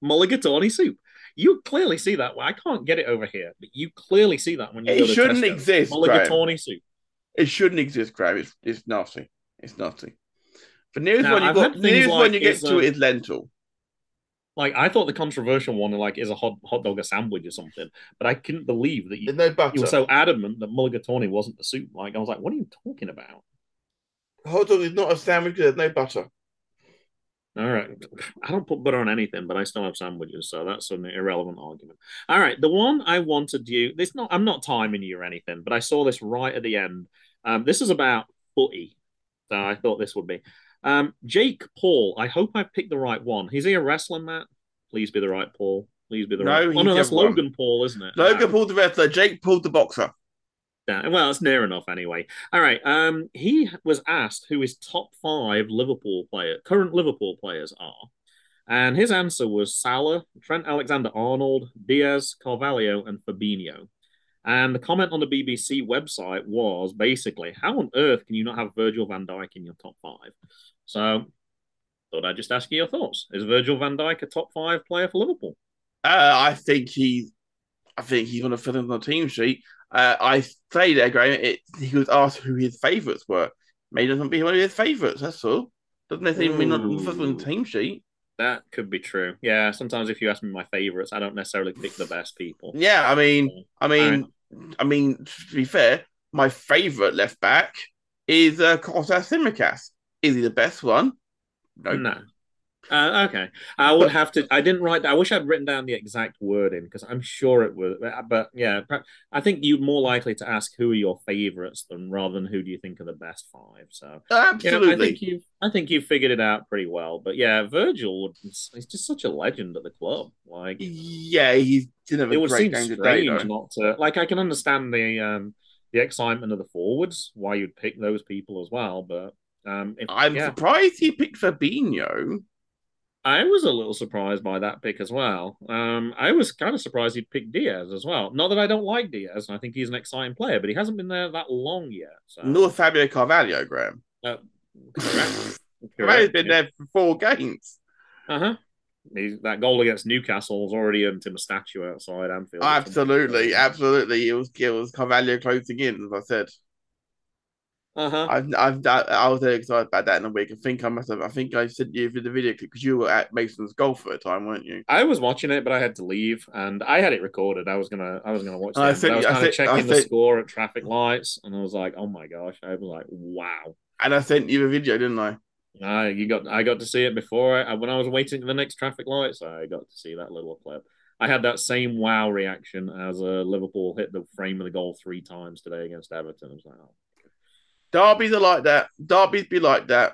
Mulligatawny soup. You clearly see that. I can't get it over here, but you clearly see that when you It go to shouldn't Tesco. exist, Graham. Mulligatawny soup. It shouldn't exist, Graham. It's, it's nasty. It's nasty. The nearest Now, one you I've got, had the things nearest one you get to uh, is lentil. Like I thought the controversial one like is a hot hot dog a sandwich or something, but I couldn't believe that you, no butter. you were so adamant that mulligatawny wasn't the soup. Like I was like, what are you talking about? Hot dog is not a sandwich because there's no butter. All right. I don't put butter on anything, but I still have sandwiches, so that's an irrelevant argument. All right. The one I wanted you this not I'm not timing you or anything, but I saw this right at the end. Um, this is about footy. So I thought this would be. Um, Jake Paul, I hope I picked the right one. Is he a wrestler, Matt? Please be the right Paul. Please be the No, right. Oh he's no, that's Logan Paul, isn't it? Logan Ah. Paul the wrestler, Jake Paul the boxer. Yeah, well, it's near enough anyway. All right. Um, he was asked who his top five Liverpool player, current Liverpool players are, and his answer was Salah, Trent Alexander-Arnold, Diaz, Carvalho, and Fabinho. And the comment on the BBC website was basically, "How on earth can you not have Virgil Van Dijk in your top five? So, thought I'd just ask you your thoughts. Is Virgil Van Dijk a top five player for Liverpool? Uh, I think he I think he's going to fill in the team sheet. Uh, I say there, Graham. It, he was asked who his favourites were. Maybe doesn't be one of his favourites. That's all. Doesn't necessarily mean not on the team sheet. That could be true. Yeah, sometimes if you ask me my favorites, I don't necessarily pick the best people. Yeah, I mean, I mean, I mean. To be fair, my favourite left back is uh, Kostas Tsimikas. Is he the best one? No. No. Uh, okay, I would have to. I didn't write. I wish I'd written down the exact wording because I'm sure it was. But yeah, I think you're more likely to ask who are your favorites than rather than who do you think are the best five. So yeah, I think you. I think you figured it out pretty well. But yeah, Virgil, would- he's just such a legend at the club. Like yeah, he didn't have it a would great seem strange not to. Like I can understand the um the excitement of the forwards, why you'd pick those people as well. But um, if, I'm yeah. surprised he picked Fabinho. I was a little surprised by that pick as well. Um, I was kind of surprised he'd pick Diaz as well. Not that I don't like Diaz, I think he's an exciting player, but he hasn't been there that long yet. So Nor Fabio Carvalho, Graham. uh, correct. Carvalho's been there for four games. Uh huh. That goal against Newcastle has already earned him a statue outside Anfield. Absolutely, absolutely. It was it was Carvalho closing in, as I said. Uh huh. I've, I've, I was excited about that in a week. I think I must have. I think I sent you the video clip because you were at Mason's golf at the time, weren't you? I was watching it, but I had to leave, and I had it recorded. I was gonna, I was gonna watch. I it. sent I was I kind of sent- I checking the score at traffic lights, and I was like, "Oh my gosh!" I was like, "Wow." And I sent you the video, didn't I? I you got I got to see it before I, when I was waiting for the next traffic lights. I got to see that little clip. I had that same wow reaction as uh, Liverpool hit the frame of the goal three times today against Everton. I was like, oh. Derbies are like that. Derbies be like that.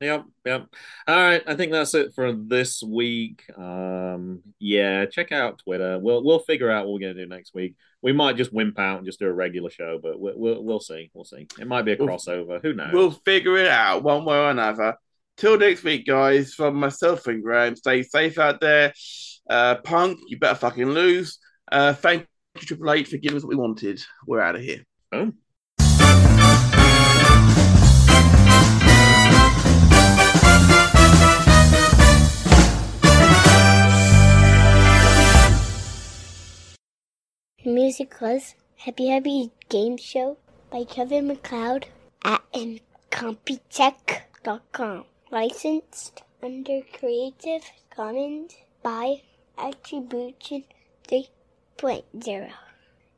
Yep, yep. All right, I think that's it for this week. Um, yeah, check out Twitter. We'll we'll figure out what we're gonna do next week. We might just wimp out and just do a regular show, but we'll we'll, we'll see. We'll see. It might be a We'll- crossover. Who knows? We'll figure it out one way or another. Till next week, guys. From myself and Graham, stay safe out there. Uh, Punk, you better fucking lose. Uh, thank you, Triple H, for giving us what we wanted. We're out of here. Boom. The music was Happy Happy Game Show by Kevin MacLeod at Incompetech.com. Licensed under Creative Commons by Attribution 3.0.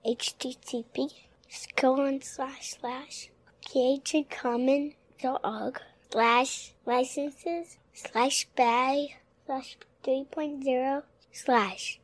HTTP colon slash slash creativecommons.org slash licenses slash by slash 3.0 slash